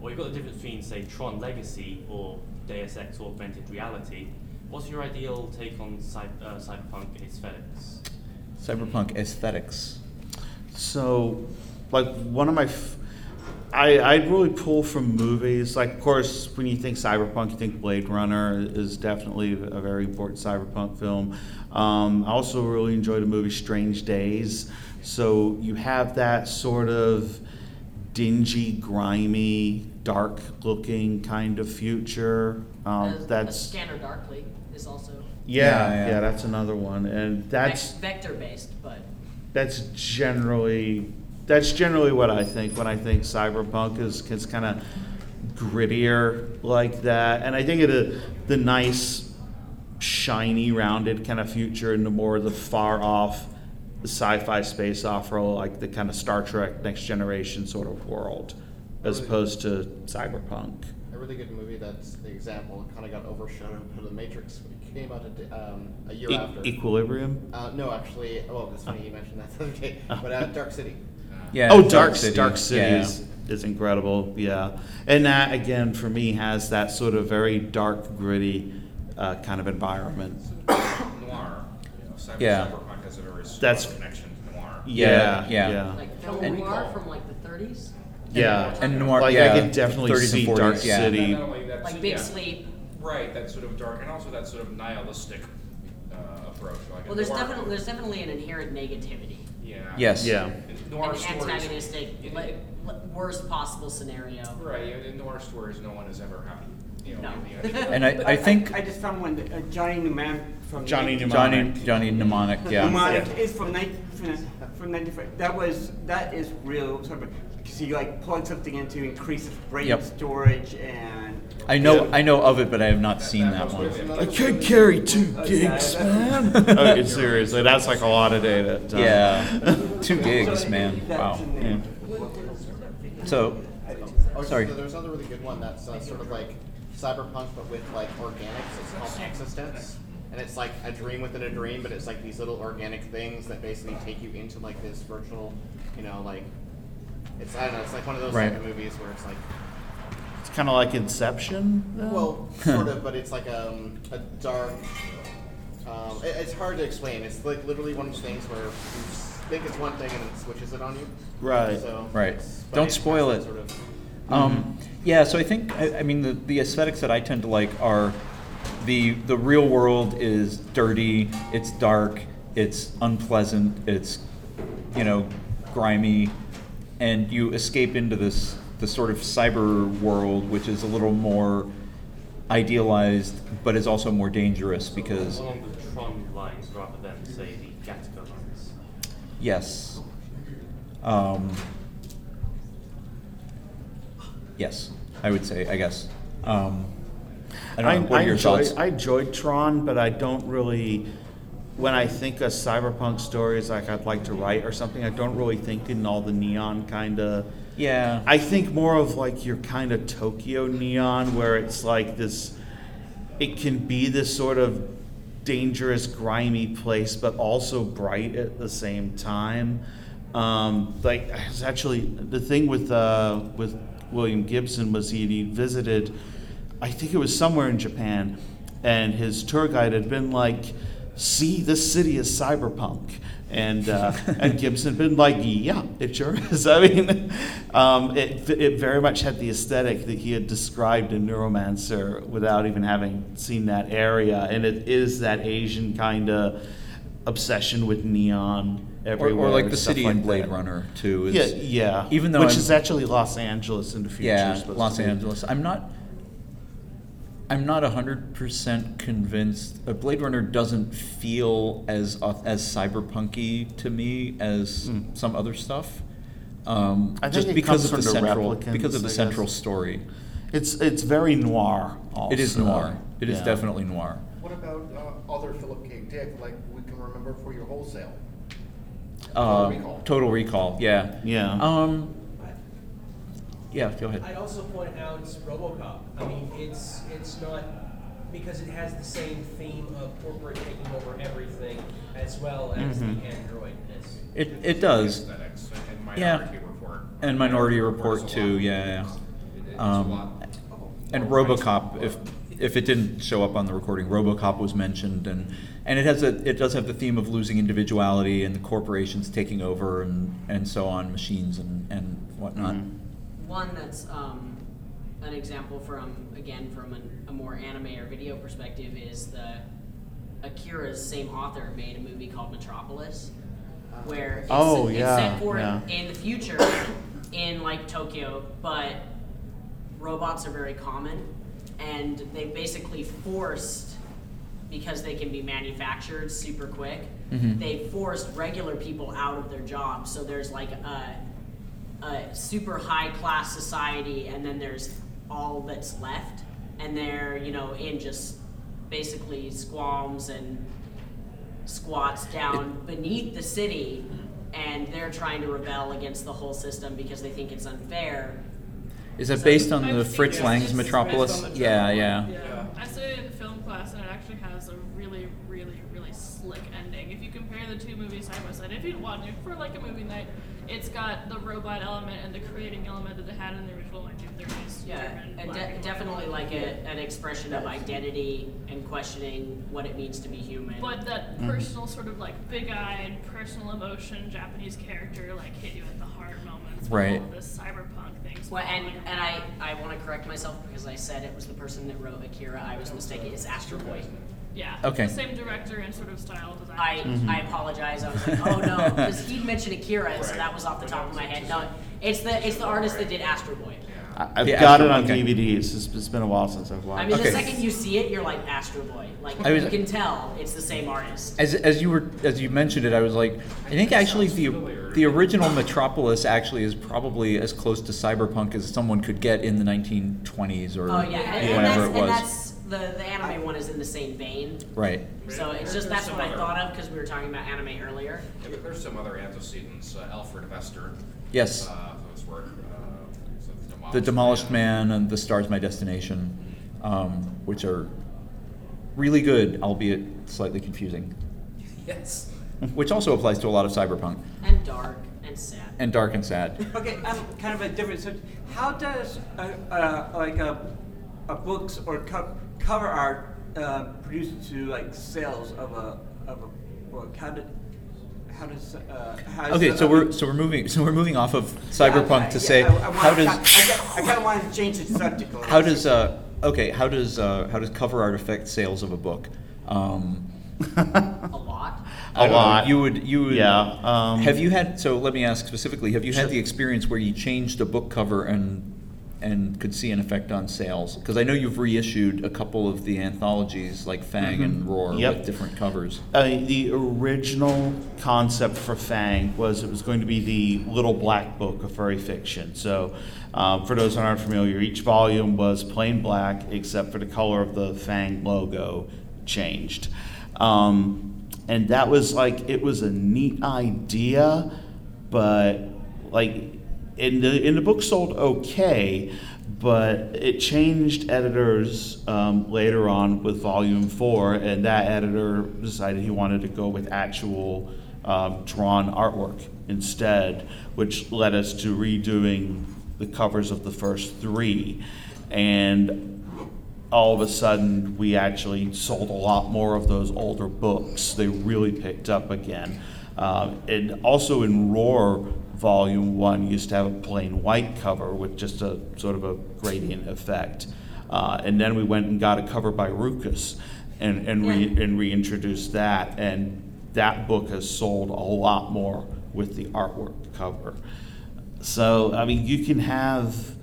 Or you've got the difference between, say, Tron Legacy or Deus Ex Augmented Reality. What's your ideal take on cy- uh, cyberpunk aesthetics? cyberpunk aesthetics. So, like one of my, f- I I really pull from movies. Like, of course, when you think cyberpunk, you think Blade Runner is definitely a very important cyberpunk film. Um, I also really enjoyed the movie Strange Days. So you have that sort of dingy, grimy, dark-looking kind of future. Um, that's Scanner Darkly is also yeah, Yeah, yeah, yeah. that's another one, and that's vector based, but that's generally that's generally what I think when I think cyberpunk is is kind of grittier like that, and I think it uh, the nice, shiny, rounded kind of future and the more the far off sci-fi space opera like the kind of Star Trek Next Generation sort of world, as opposed to cyberpunk. A really good movie that's the example kind of got overshadowed by The Matrix. It came out a, um, a year E- after. Equilibrium. Uh, no, actually, well, it's funny you mentioned that the other day, but uh, Dark City. Yeah. oh, Dark City. City. Dark City Yeah. is, is incredible. Yeah, and that again for me has that sort of very dark, gritty uh, kind of environment. <coughs> Noir. You know, cyber, Yeah. Cyberpunk has a very strong That's- connection to noir. Yeah, yeah. yeah. like film And- noir from like the 30s, Yeah. And noir, Like yeah, I can definitely 30s and see 40s, Dark yeah. City. Not like Big yeah, Sleep. Right, that sort of dark, and also that sort of nihilistic uh, approach. Like Well, there's noir definitely there's definitely an inherent negativity, Yeah. Yes. Yeah. In noir an stories. antagonistic, in- le- in- le- worst possible scenario. Right, in noir stories, no one is ever happy. You know, No. in the end. And I, I think I, just found one, that, uh, Johnny Mnemonic from. Johnny 19 Johnny Mnemonic. Johnny Mnemonic, yeah. Mnemonic Yeah. is from nineteen, from, from nineteen, that was, that is real, sort of, because you like plug something into increases brain Yep. storage and. I know Yeah. I know of it, but I have not seen that one. I can't carry two gigs, man. <laughs> okay, seriously, that's like a lot of data. Tom. Yeah, two gigs, man. Wow. in there. So, Oh, Sorry. so There's another really good one that's uh, sort of like cyberpunk, but with like organics. It's called eXistenZ. And it's like a dream within a dream, but it's like these little organic things that basically take you into like this virtual, you know, like it's I don't know, it's like one of those Right. type of movies where it's like It's kind of like Inception. though? Well, <laughs> sort of, but it's like um, a dark. Um, it, it's hard to explain. It's like literally one of those things where you s- think it's one thing and it switches it on you. Right. So Right. it's- but Don't it has spoil that it. Sort of, um, yeah, so I think I, I mean the, the aesthetics that I tend to like are the the real world is dirty, it's dark, it's unpleasant, it's you know grimy, and you escape into this the sort of cyber world, which is a little more idealized, but is also more dangerous because Along the Tron lines rather than, say, the Gattaca lines. Yes. Um, yes, I would say. I guess. Um, I don't know. What are your enjoy, thoughts? I enjoyed Tron, but I don't really. When I think of cyberpunk stories, like I'd like to write or something, I don't really think in all the neon kind of. Yeah. I think more of like your kind of Tokyo neon, where it's like this. It can be this sort of dangerous, grimy place, but also bright at the same time. Um, like it's actually the thing with uh, with William Gibson was he he visited, I think it was somewhere in Japan, and his tour guide had been like, "See, this city is cyberpunk." And uh, and Gibson been like, yeah, it sure is. <laughs> I mean, um, it it very much had the aesthetic that he had described in Neuromancer without even having seen that area, and it is that Asian kind of obsession with neon Or, everywhere. or like the city like in Blade that. Runner too. Is, Yeah, yeah. Even though which I'm- is actually Los Angeles in the future. yeah, Los. Angeles. I'm not. I'm not hundred percent convinced. Uh, Blade Runner doesn't feel as au- as cyberpunky to me as Hmm. some other stuff. Um, I think just it because comes of the from the central because of the I central guess. story. It's it's very noir. Also. It is noir. It is Yeah. definitely noir. What about uh, other Philip K. Dick, like we can remember for your wholesale? Uh, Recall. Total Recall. Yeah. Yeah. Um. Yeah. Go ahead. I'd also point out RoboCop. I mean, it's it's not because it has the same theme of corporate taking over everything as well as Mhm. the androidness. It it does. Aesthetics and Yeah. Minority Report. And Minority is Report a lot- too. Yeah. yeah. it- It's a Um, lot. And RoboCop, if if it didn't show up on the recording, RoboCop was mentioned, and and it has a it does have the theme of losing individuality and the corporations taking over and and so on, machines and and whatnot. Mhm. One that's um, an example from again from an, a more anime or video perspective is the Akira's same author made a movie called Metropolis, where it's, Oh, it's yeah, set for yeah. in the future in like Tokyo, but robots are very common, and they basically forced because they can be manufactured super quick. Mhm. They forced regular people out of their jobs, so there's like a a super high class society and then there's all that's left and they're you know in just basically squalms and squats down beneath the city and they're trying to rebel against the whole system because they think it's unfair Is that So- based on I've the seen Fritz it. Lang's It's based Metropolis? the Yeah, yeah. Yeah, I studied in film class, and it actually has a really, really, really slick ending. If you compare the two movies side by side, if you'd want to for like a movie night, it's got the robot element and the creating element that they had in the original 1930s. yeah and de- and definitely novel. like a, an expression of identity and questioning what it means to be human But that Mhm. personal sort of like big-eyed, personal emotion Japanese character like hit you at the heart moments. Right. With all this cyberpunk things. Well, and, falling and I, I want to correct myself because I said it was the person that wrote Akira. I was mistaken. It's Astro Boy. Yeah. Okay. The same director and sort of style design. I, Mhm. I apologize. I was like, oh no, <laughs> because he mentioned Akira, and so that was off the top of my head. No, it's the it's the artist that did Astro Boy. I- I've Yeah, got it on okay. DVD. It's, just, it's been a while since I've watched. It. I mean, Okay. the second you see it, you're like Astro Boy. Like I was- you can tell it's the same artist. As, as you were as you mentioned it, I was like, I think actually the the original Metropolis actually is probably as close to cyberpunk as someone could get in the 1920s or Oh yeah, and, and whenever that's it and was. that's the the anime one is in the same vein. right. So it's just that's what I thought of because we were talking about anime earlier. Yeah, but there's some other antecedents. Uh, Alfred Bester. Yes. Uh, whose work. Uh, is it The Demolished Man and The Stars My Destination, um, which are really good, albeit slightly confusing. Yes. Which also applies to a lot of cyberpunk And dark and sad. and dark and sad. <laughs> Okay, um, kind of a different. So, how does uh, uh, like a, a books or co- cover art uh, produce to like sales of a of a book? How did how does uh, how does, Okay, so we're so we're moving so we're moving off of cyberpunk Yeah, to yeah, say I, I how does I, kind of want to change the subject. how does uh okay how does uh, how does cover art affect sales of a book? Um, A lot. A don't know, lot. You would you would Yeah, um, have you had so let me ask specifically have you had the experience where you changed a book cover and and could see an effect on sales because I know you've reissued a couple of the anthologies like Fang and Roar Yep. with different covers. Uh, the original concept for Fang was it was going to be the little black book of furry fiction. So, um, for those who aren't familiar, each volume was plain black except for the color of the Fang logo changed. Um, and that was like, it was a neat idea, but like, in the, in the book sold okay, but it changed editors um, later on with volume four, and that editor decided he wanted to go with actual um, drawn artwork instead, which led us to redoing the covers of the first three. And all of a sudden, we actually sold a lot more of those older books. They really picked up again. Um, and also in Roar, Volume 1 used to have a plain white cover with just a sort of a gradient effect. Uh, and then we went and got a cover by Ruckus and, and, re, and reintroduced that. And that book has sold a lot more with the artwork cover. So, I mean, you can have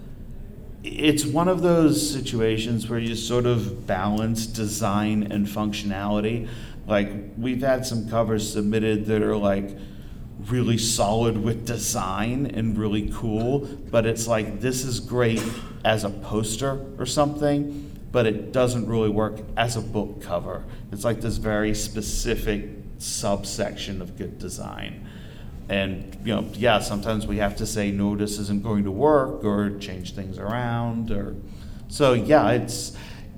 it's one of those situations where you sort of balance design and functionality. Like we've had some covers submitted that are like really solid with design and really cool, but it's like this is great as a poster or something, but it doesn't really work as a book cover. It's like this very specific subsection of good design. And, you know, yeah, sometimes we have to say, no, this isn't going to work, or change things around, or, so, yeah, it's,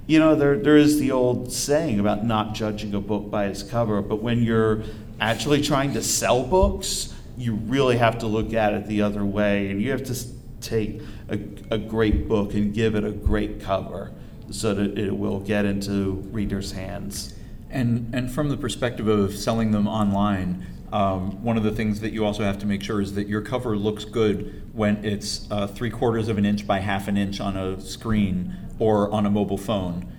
you know, there, there is the old saying about not judging a book by its cover, but when you're actually trying to sell books, you really have to look at it the other way, and you have to take a, a great book and give it a great cover so that it will get into readers' hands. And, and from the perspective of selling them online, um, one of the things that you also have to make sure is that your cover looks good when it's uh, three quarters of an inch by half an inch on a screen or on a mobile phone.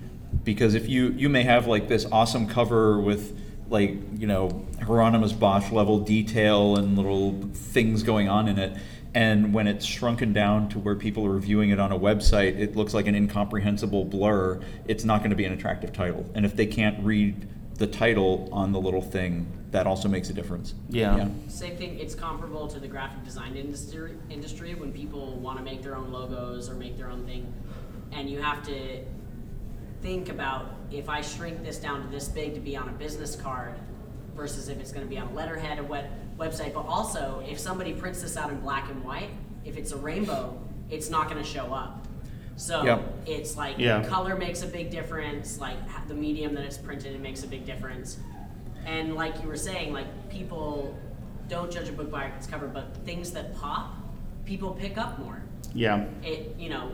Because if you, you may have like this awesome cover with like, you know, Hieronymus Bosch level detail and little things going on in it. And when it's shrunken down to where people are viewing it on a website, it looks like an incomprehensible blur. It's not going to be an attractive title. And if they can't read the title on the little thing, that also makes a difference. Yeah. Same thing, it's comparable to the graphic design industry, industry when people want to make their own logos or make their own thing. And you have to think about if I shrink this down to this big to be on a business card versus if it's going to be on a letterhead, or what website. But also, if somebody prints this out in black and white, if it's a rainbow, it's not going to show up. So Yep. it's like Yeah. color makes a big difference, like the medium that it's printed in makes a big difference. And like you were saying, like people don't judge a book by its cover, but things that pop, people pick up more. Yeah. It, you know,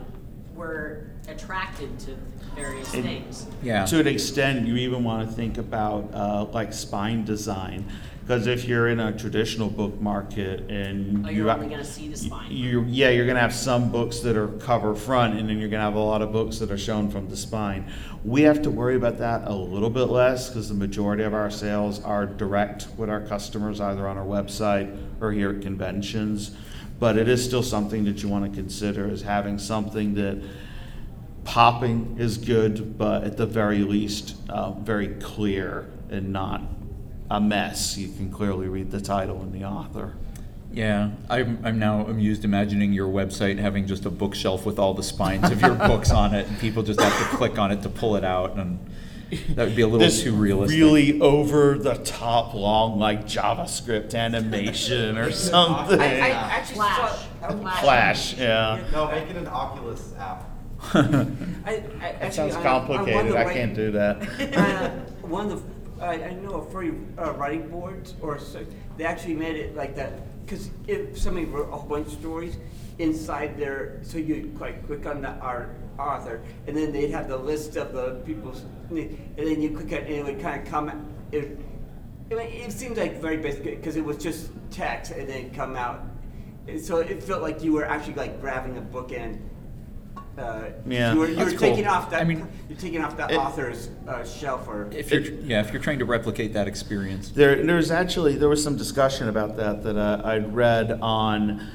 we're attracted to various And- things. Yeah. To an extent, you even want to think about uh, like spine design, because if you're in a traditional book market and Oh, you you're ha- only gonna see the spine. you yeah, you're gonna have some books that are cover front, and then you're gonna have a lot of books that are shown from the spine. We have to worry about that a little bit less because the majority of our sales are direct with our customers, either on our website or here at conventions. But it is still something that you want to consider as having something that popping is good, but at the very least, uh, very clear and not a mess. You can clearly read the title and the author. Yeah, I'm, I'm now amused imagining your website having just a bookshelf with all the spines of your <laughs> books on it, and people just have to click on it to pull it out, and that would be a little This too realistic. Really over the top, long like JavaScript animation or something. I, I actually Flash. saw. I- Flash. Flash, yeah. No, make it an Oculus app. <laughs> I, I, That actually, sounds on- on one of complicated. the I writing- can't do that. <laughs> uh, <laughs> one of the, I, I know a your uh, writing boards, or so, they actually made it like that. Because if somebody wrote a whole bunch of stories inside there, so you like click on the art author, and then they'd have the list of the people's, and then you click it, and it would kind of come. It, it, it seems like very basic because it was just text, and then come out. And So it felt like you were actually like grabbing a book in. Uh, Yeah, you were, you that's were cool. taking off that. I mean, you're taking off that it- author's uh, shelf or. If you're, yeah, if you're trying to replicate that experience. There, there's actually there was some discussion about that that uh, I'd read on.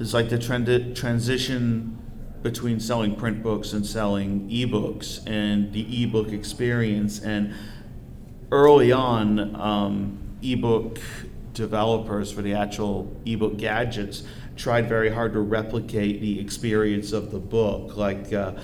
It's like the trend, transition between selling print books and selling ebooks and the ebook experience. And early on, um, ebook developers for the actual ebook gadgets tried very hard to replicate the experience of the book. Like uh,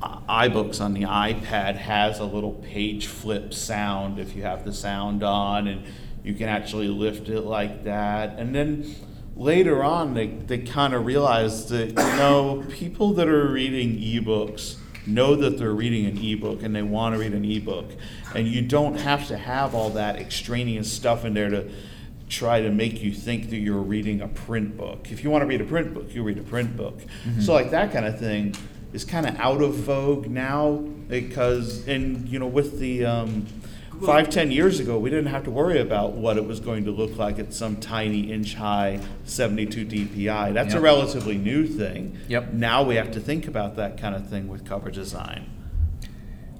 iBooks on the iPad has a little page flip sound if you have the sound on, and you can actually lift it like that. And then later on, they, they kind of realized that, you know, people that are reading ebooks know that they're reading an ebook and they want to read an ebook. And you don't have to have all that extraneous stuff in there to try to make you think that you're reading a print book. If you want to read a print book, you read a print book. So like that kind of thing is kind of out of vogue now because, and you know, with the um, five, ten years ago, we didn't have to worry about what it was going to look like at some tiny inch high 72 DPI. That's a Yep. relatively new thing. Yep. Now we have to think about that kind of thing with cover design.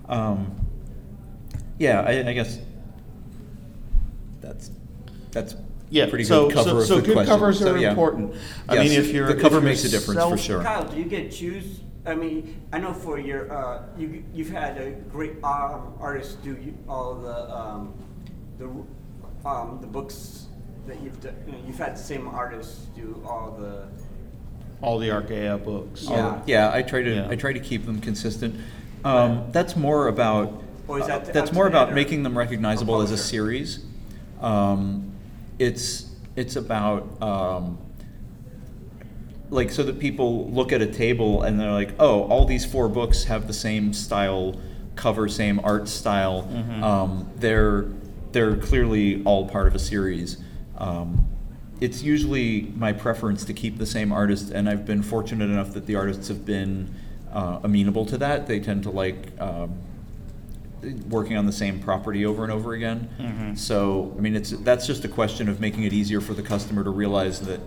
Um, yeah, I, I guess that's that's Yeah, pretty so, good cover so, of so the good question. covers So, are yeah. important. I Yes, mean, if you're the cover if you're makes a difference for self- sure. Kyell, do you get to choose? I mean, I know for your uh, you you've had a great um, artists do all the um, the um, the books that you've done. You know, you've had the same artists do all the. all the Argaea books. Yeah. Oh, yeah, I try to Yeah. I try to keep them consistent. Um, that's more about Or is that uh, that's more about making them or recognizable as a series. Um, it's it's about um, like so that people look at a table and they're like, oh, all these four books have the same style cover, same art style. Mhm. Um, they're they're clearly all part of a series. Um, it's usually my preference to keep the same artist, and I've been fortunate enough that the artists have been uh, amenable to that. They tend to like um, working on the same property over and over again. Mhm. So, I mean, it's that's just a question of making it easier for the customer to realize that,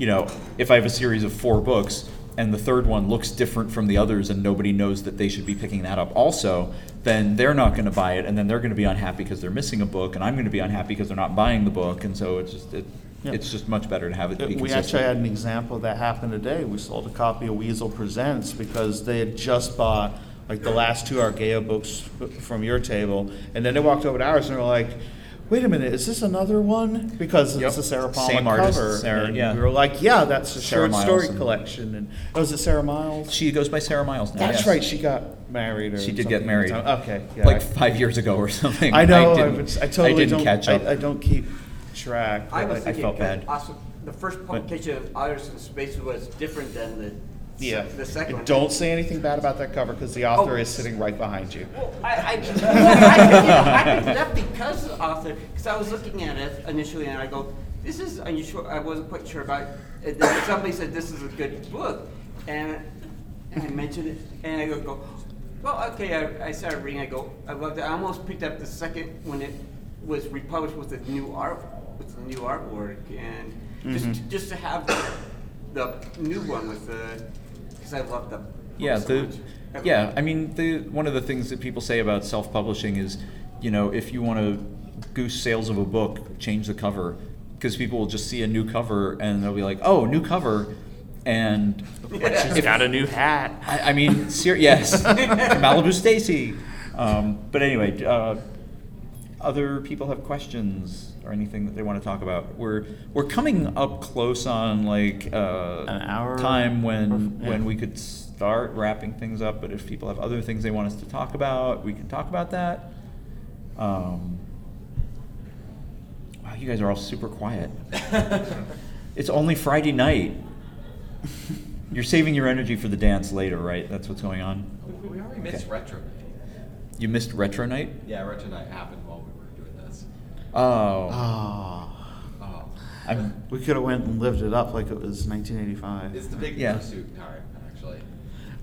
you know, if I have a series of four books and the third one looks different from the others and nobody knows that they should be picking that up also, then they're not going to buy it and then they're going to be unhappy because they're missing a book and I'm going to be unhappy because they're not buying the book and so it's just it, Yeah. it's just much better to have it be We actually had an example that happened today. We sold a copy of Weasel Presents because they had just bought like the last two Argaea books from your table, and then they walked over to ours and they were like, "Wait a minute, is this another one?" Because Yep. it's a Sarah Palmer Same artist, cover. Sarah, and yeah. we were like, "Yeah, that's a Sarah short Miles story and- collection." And oh, is it Sarah Miles? She goes by Sarah Miles now. That's yes. right. She got married. Or She did something get married. at the time. Okay, yeah, like five years ago or something. I know. I, didn't, was- I totally didn't don't, catch up. I, I don't keep track. I but was I thinking felt 'cause bad. Also, the first publication of Artists in Space was different than the Yeah. the second And one. Don't say anything bad about that cover because the author Oh. is sitting right behind you. Well, I, I, <laughs> I, I picked it up because of the author, because I was looking at it initially and I go, this is unusual, I wasn't quite sure about, it. then somebody said this is a good book, and, and I mentioned it, and I go, go, well, okay, I, I started reading, I go, I loved it, I almost picked up the second when it was republished with the new art, with the new artwork, and just, Mhm. just to have the, the new one with the, because I love the book yeah, so the much. yeah. I mean, the one of the things that people say about self-publishing is, you know, if you want to goose sales of a book, change the cover because people will just see a new cover and they'll be like, "Oh, new cover," and She's got a new hat. I, I mean, ser- yes, <laughs> Malibu Stacy. Um, but anyway, uh, other people have questions or anything that they want to talk about. We're we're coming up close on like uh, An hour time when or- yeah. when we could start wrapping things up. But if people have other things they want us to talk about, we can talk about that. Um, wow, you guys are all super quiet. <laughs> it's only Friday night. You're saving your energy for the dance later, right? That's what's going on. We, we already missed retro. You missed retro night. Yeah, retro night happened while we were doing this. Oh, Oh. Oh, I'm. We could have went and lived it up like it was 1985. it's the big Yeah. fursuit time, actually.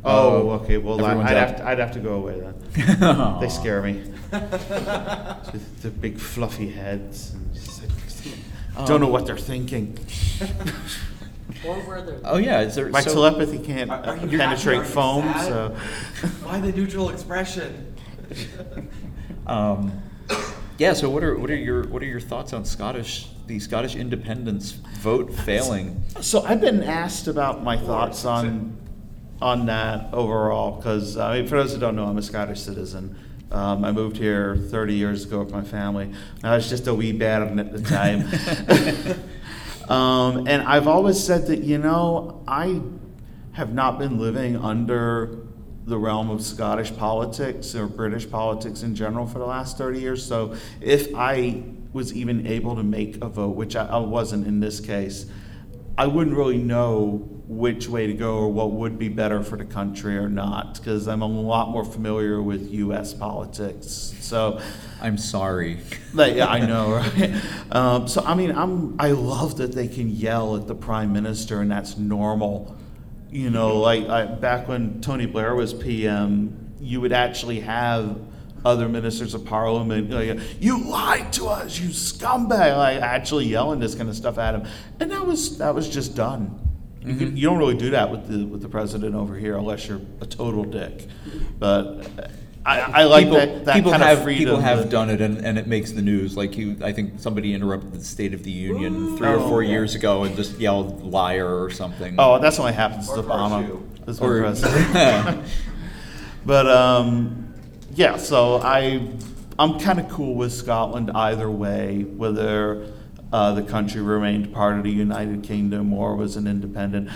oh, okay. Well, I, Everyone's I'd out. have, to, I'd have to go away then. <laughs> They scare me. <laughs> With the big fluffy heads. And just like, <laughs> don't know what they're thinking. Or where the Oh yeah, is there? My so- telepathy can't Are- are uh, you happy? penetrate you foam, sad? so. Why the neutral expression? Um, yeah. So what are what are your what are your thoughts on Scottish the Scottish independence vote failing? So I've been asked about my thoughts on on that overall because I mean, for those who don't know, I'm a Scottish citizen. Um, I moved here 30 years ago with my family. I was just a wee bairn at the time, <laughs> um, and I've always said that you know I have not been living under the realm of Scottish politics or British politics in general for the last 30 years. So if I was even able to make a vote, which I, I wasn't in this case, I wouldn't really know which way to go or what would be better for the country or not because I'm a lot more familiar with U.S. politics. So, I'm sorry. like, yeah, I <laughs> know, right? Um, so I mean, I'm I love that they can yell at the prime minister and that's normal. You know, like I, back when Tony Blair was PM, you would actually have other ministers of parliament, like, you lied to us, you scumbag, like actually yelling this kind of stuff at him, and that was that was just done. You, could, mm-hmm. you don't really do that with the with the president over here unless you're a total dick. But I, I like people, that, that people kind have of freedom. people have that- done it and, and it makes the news like you i think somebody interrupted the state of the union three or Oh, four yeah. years ago and just yelled liar or something Oh, that's only happens to Or Obama. That's Or- or, president. <laughs> but um, yeah, so I I'm kind of cool with Scotland either way, whether uh, the country remained part of the United Kingdom or was an independent.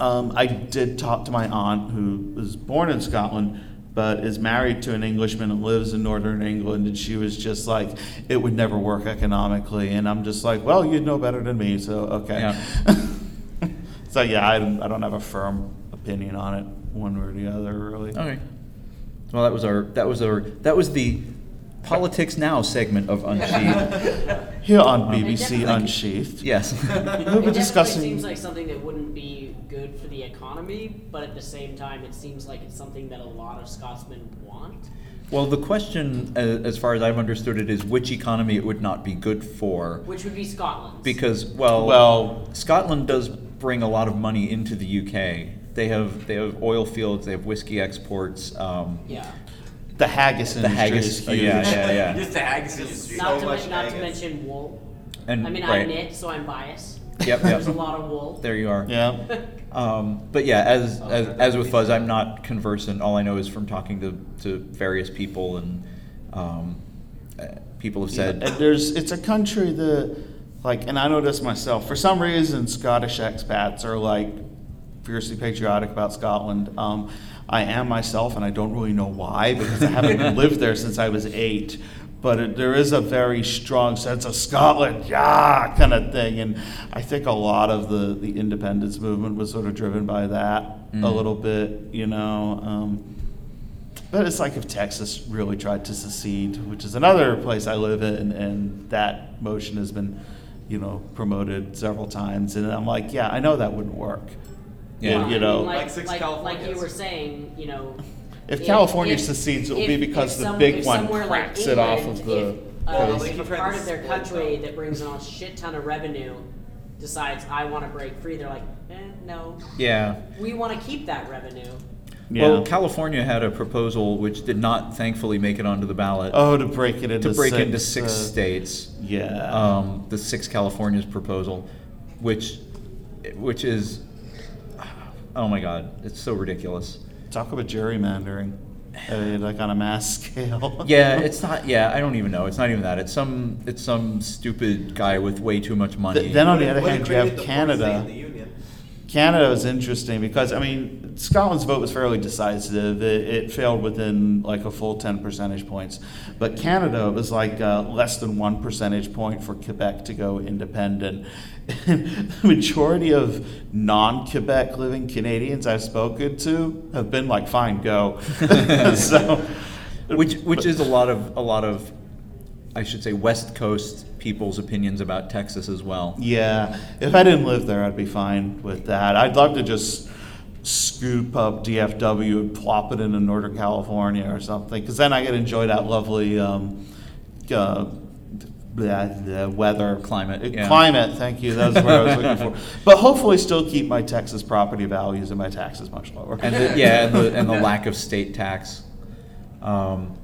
Um, I did talk to my aunt who was born in Scotland. But is married to an Englishman and lives in northern England, and she was just like, it would never work economically. And I'm just like, well, you'd know better than me, so okay. Yeah. <laughs> so yeah, I don't, I don't have a firm opinion on it, one way or the other, really. okay well that was our that was our that was the politics now segment of <laughs> unsheathed Here on Um, BBC definitely- Unsheathed. yes We'll <laughs> It be definitely discussing. seems like something that wouldn't be good for the economy, but at the same time, it seems like it's something that a lot of Scotsmen want. well the question uh, as far as i've understood it is which economy it would not be good for Which would be Scotland's. because well Well- Scotland does bring a lot of money into the UK. They have they have oil fields, they have whiskey exports. Um, yeah. The haggis and the industry haggis, is oh, huge. yeah, yeah, yeah. <laughs> Just the haggis industry. Not, So to, much men- not to mention wool. And I mean, right. I knit, so I'm biased. Yep, yep. There's a lot of wool. There you are. Yeah. <laughs> Um, but yeah, as, as as with Fuzz, I'm not conversant. All I know is from talking to, to various people, and um, uh, people have said, And there's, it's a country that, like, and I know this myself. For some reason, Scottish expats are like fiercely patriotic about Scotland. Um, I am myself, and I don't really know why because I haven't <laughs> lived there since I was eight. But it, there is a very strong sense of Scotland, yeah, kind of thing. And I think a lot of the, the independence movement was sort of driven by that a Mm. little bit, you know. Um, but it's like if Texas really tried to secede, which is another place I live in, and that motion has been, you know, promoted several times. And I'm like, yeah, I know that wouldn't work. Yeah. Well, you I know, mean, Like like, six like, like Californias. you were saying, you know. If California if- secedes, it will be if- because if the some- big if one somewhere like cracks it off England, of the If, uh, coast. Well, if a they part tried of their split country them. that brings in a shit ton of revenue decides I want to break free, they're like, eh, no, yeah. we want to keep that revenue. Yeah. Well, California had a proposal which did not thankfully make it onto the ballot oh, to break it into to break six, into six uh, states. Yeah. um, the six California's proposal, which, which is, oh my God, it's so ridiculous. Talk about gerrymandering, like on a mass <laughs> scale. Yeah, <laughs> it's not. Yeah, I don't even know. It's not even that. It's some. It's some stupid guy with way too much money. Th- then on the other Would hand, you have create the fourth state Canada. in the Union. Canada is interesting because I mean Scotland's vote was fairly decisive. It, it failed within like a full ten percentage points, but Canada was like uh, less than one percentage point for Quebec to go independent. The <laughs> majority of non-Quebec living Canadians I've spoken to have been like, "Fine, go." <laughs> so, which which is a lot of a lot of, I should say, West Coast people's opinions about Texas as well. Yeah, if I didn't live there, I'd be fine with that. I'd love to just scoop up DFW and plop it into Northern California or something, because then I could enjoy that lovely um, uh, the weather Climate, yeah. Climate, thank you. That's what I was looking for. <laughs> But hopefully, still keep my Texas property values and my taxes much lower. And the, yeah, and the, and the lack of state tax, um,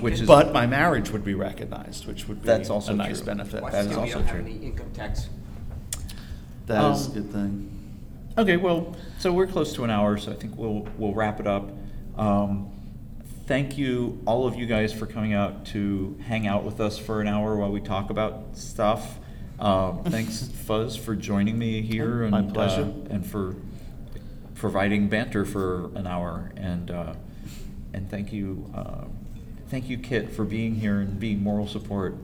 which is but my marriage would be recognized, which would be That's also a nice true. benefit. That Washington, is we also don't have true. any income tax. That is a Um, good thing. Okay, well, so we're close to an hour, so I think we'll we'll wrap it up. Um, thank you, all of you guys, for coming out to hang out with us for an hour while we talk about stuff. Um, <laughs> thanks, Fuzz, for joining me here and My pleasure. uh, and for providing banter for an hour. And uh, and thank you, uh, thank you, Kit, for being here and being moral support.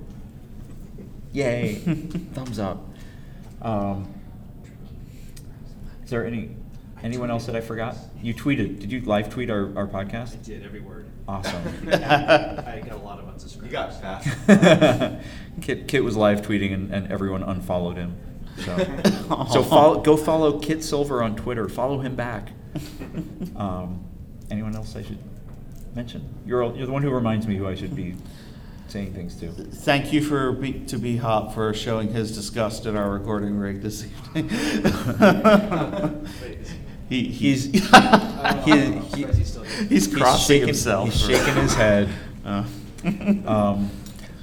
Yay! <laughs> Thumbs up. Um, is there any, anyone else that I forgot? You tweeted, did you live tweet our, our podcast? I did every word. Awesome. <laughs> I got a lot of unsubscribes. You got fast. <laughs> Kit, Kit was live tweeting and, and everyone unfollowed him. So, so <laughs> follow, go follow Kit Silver on Twitter. Follow him back. Um, anyone else I should mention? You're, all- you're the one who reminds me who I should be saying things to. Thank you for be, to B Hop for showing his disgust at our recording rig this evening. he, he's He's, <laughs> I don't know, I'm he- surprised he's still here. he's crossing shaking, himself. He's shaking his head. <laughs> Uh. <laughs> Um,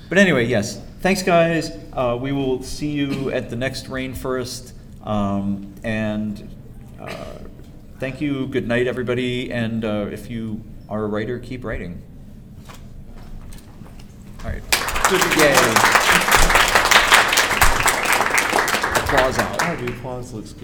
but anyway, yes. Thanks, guys. Uh, we will see you at the next RainFurrest. Um, and uh, thank you. Good night, everybody. And uh, if you are a writer, keep writing. All right. Yay. Applause out. Oh, the applause looks good.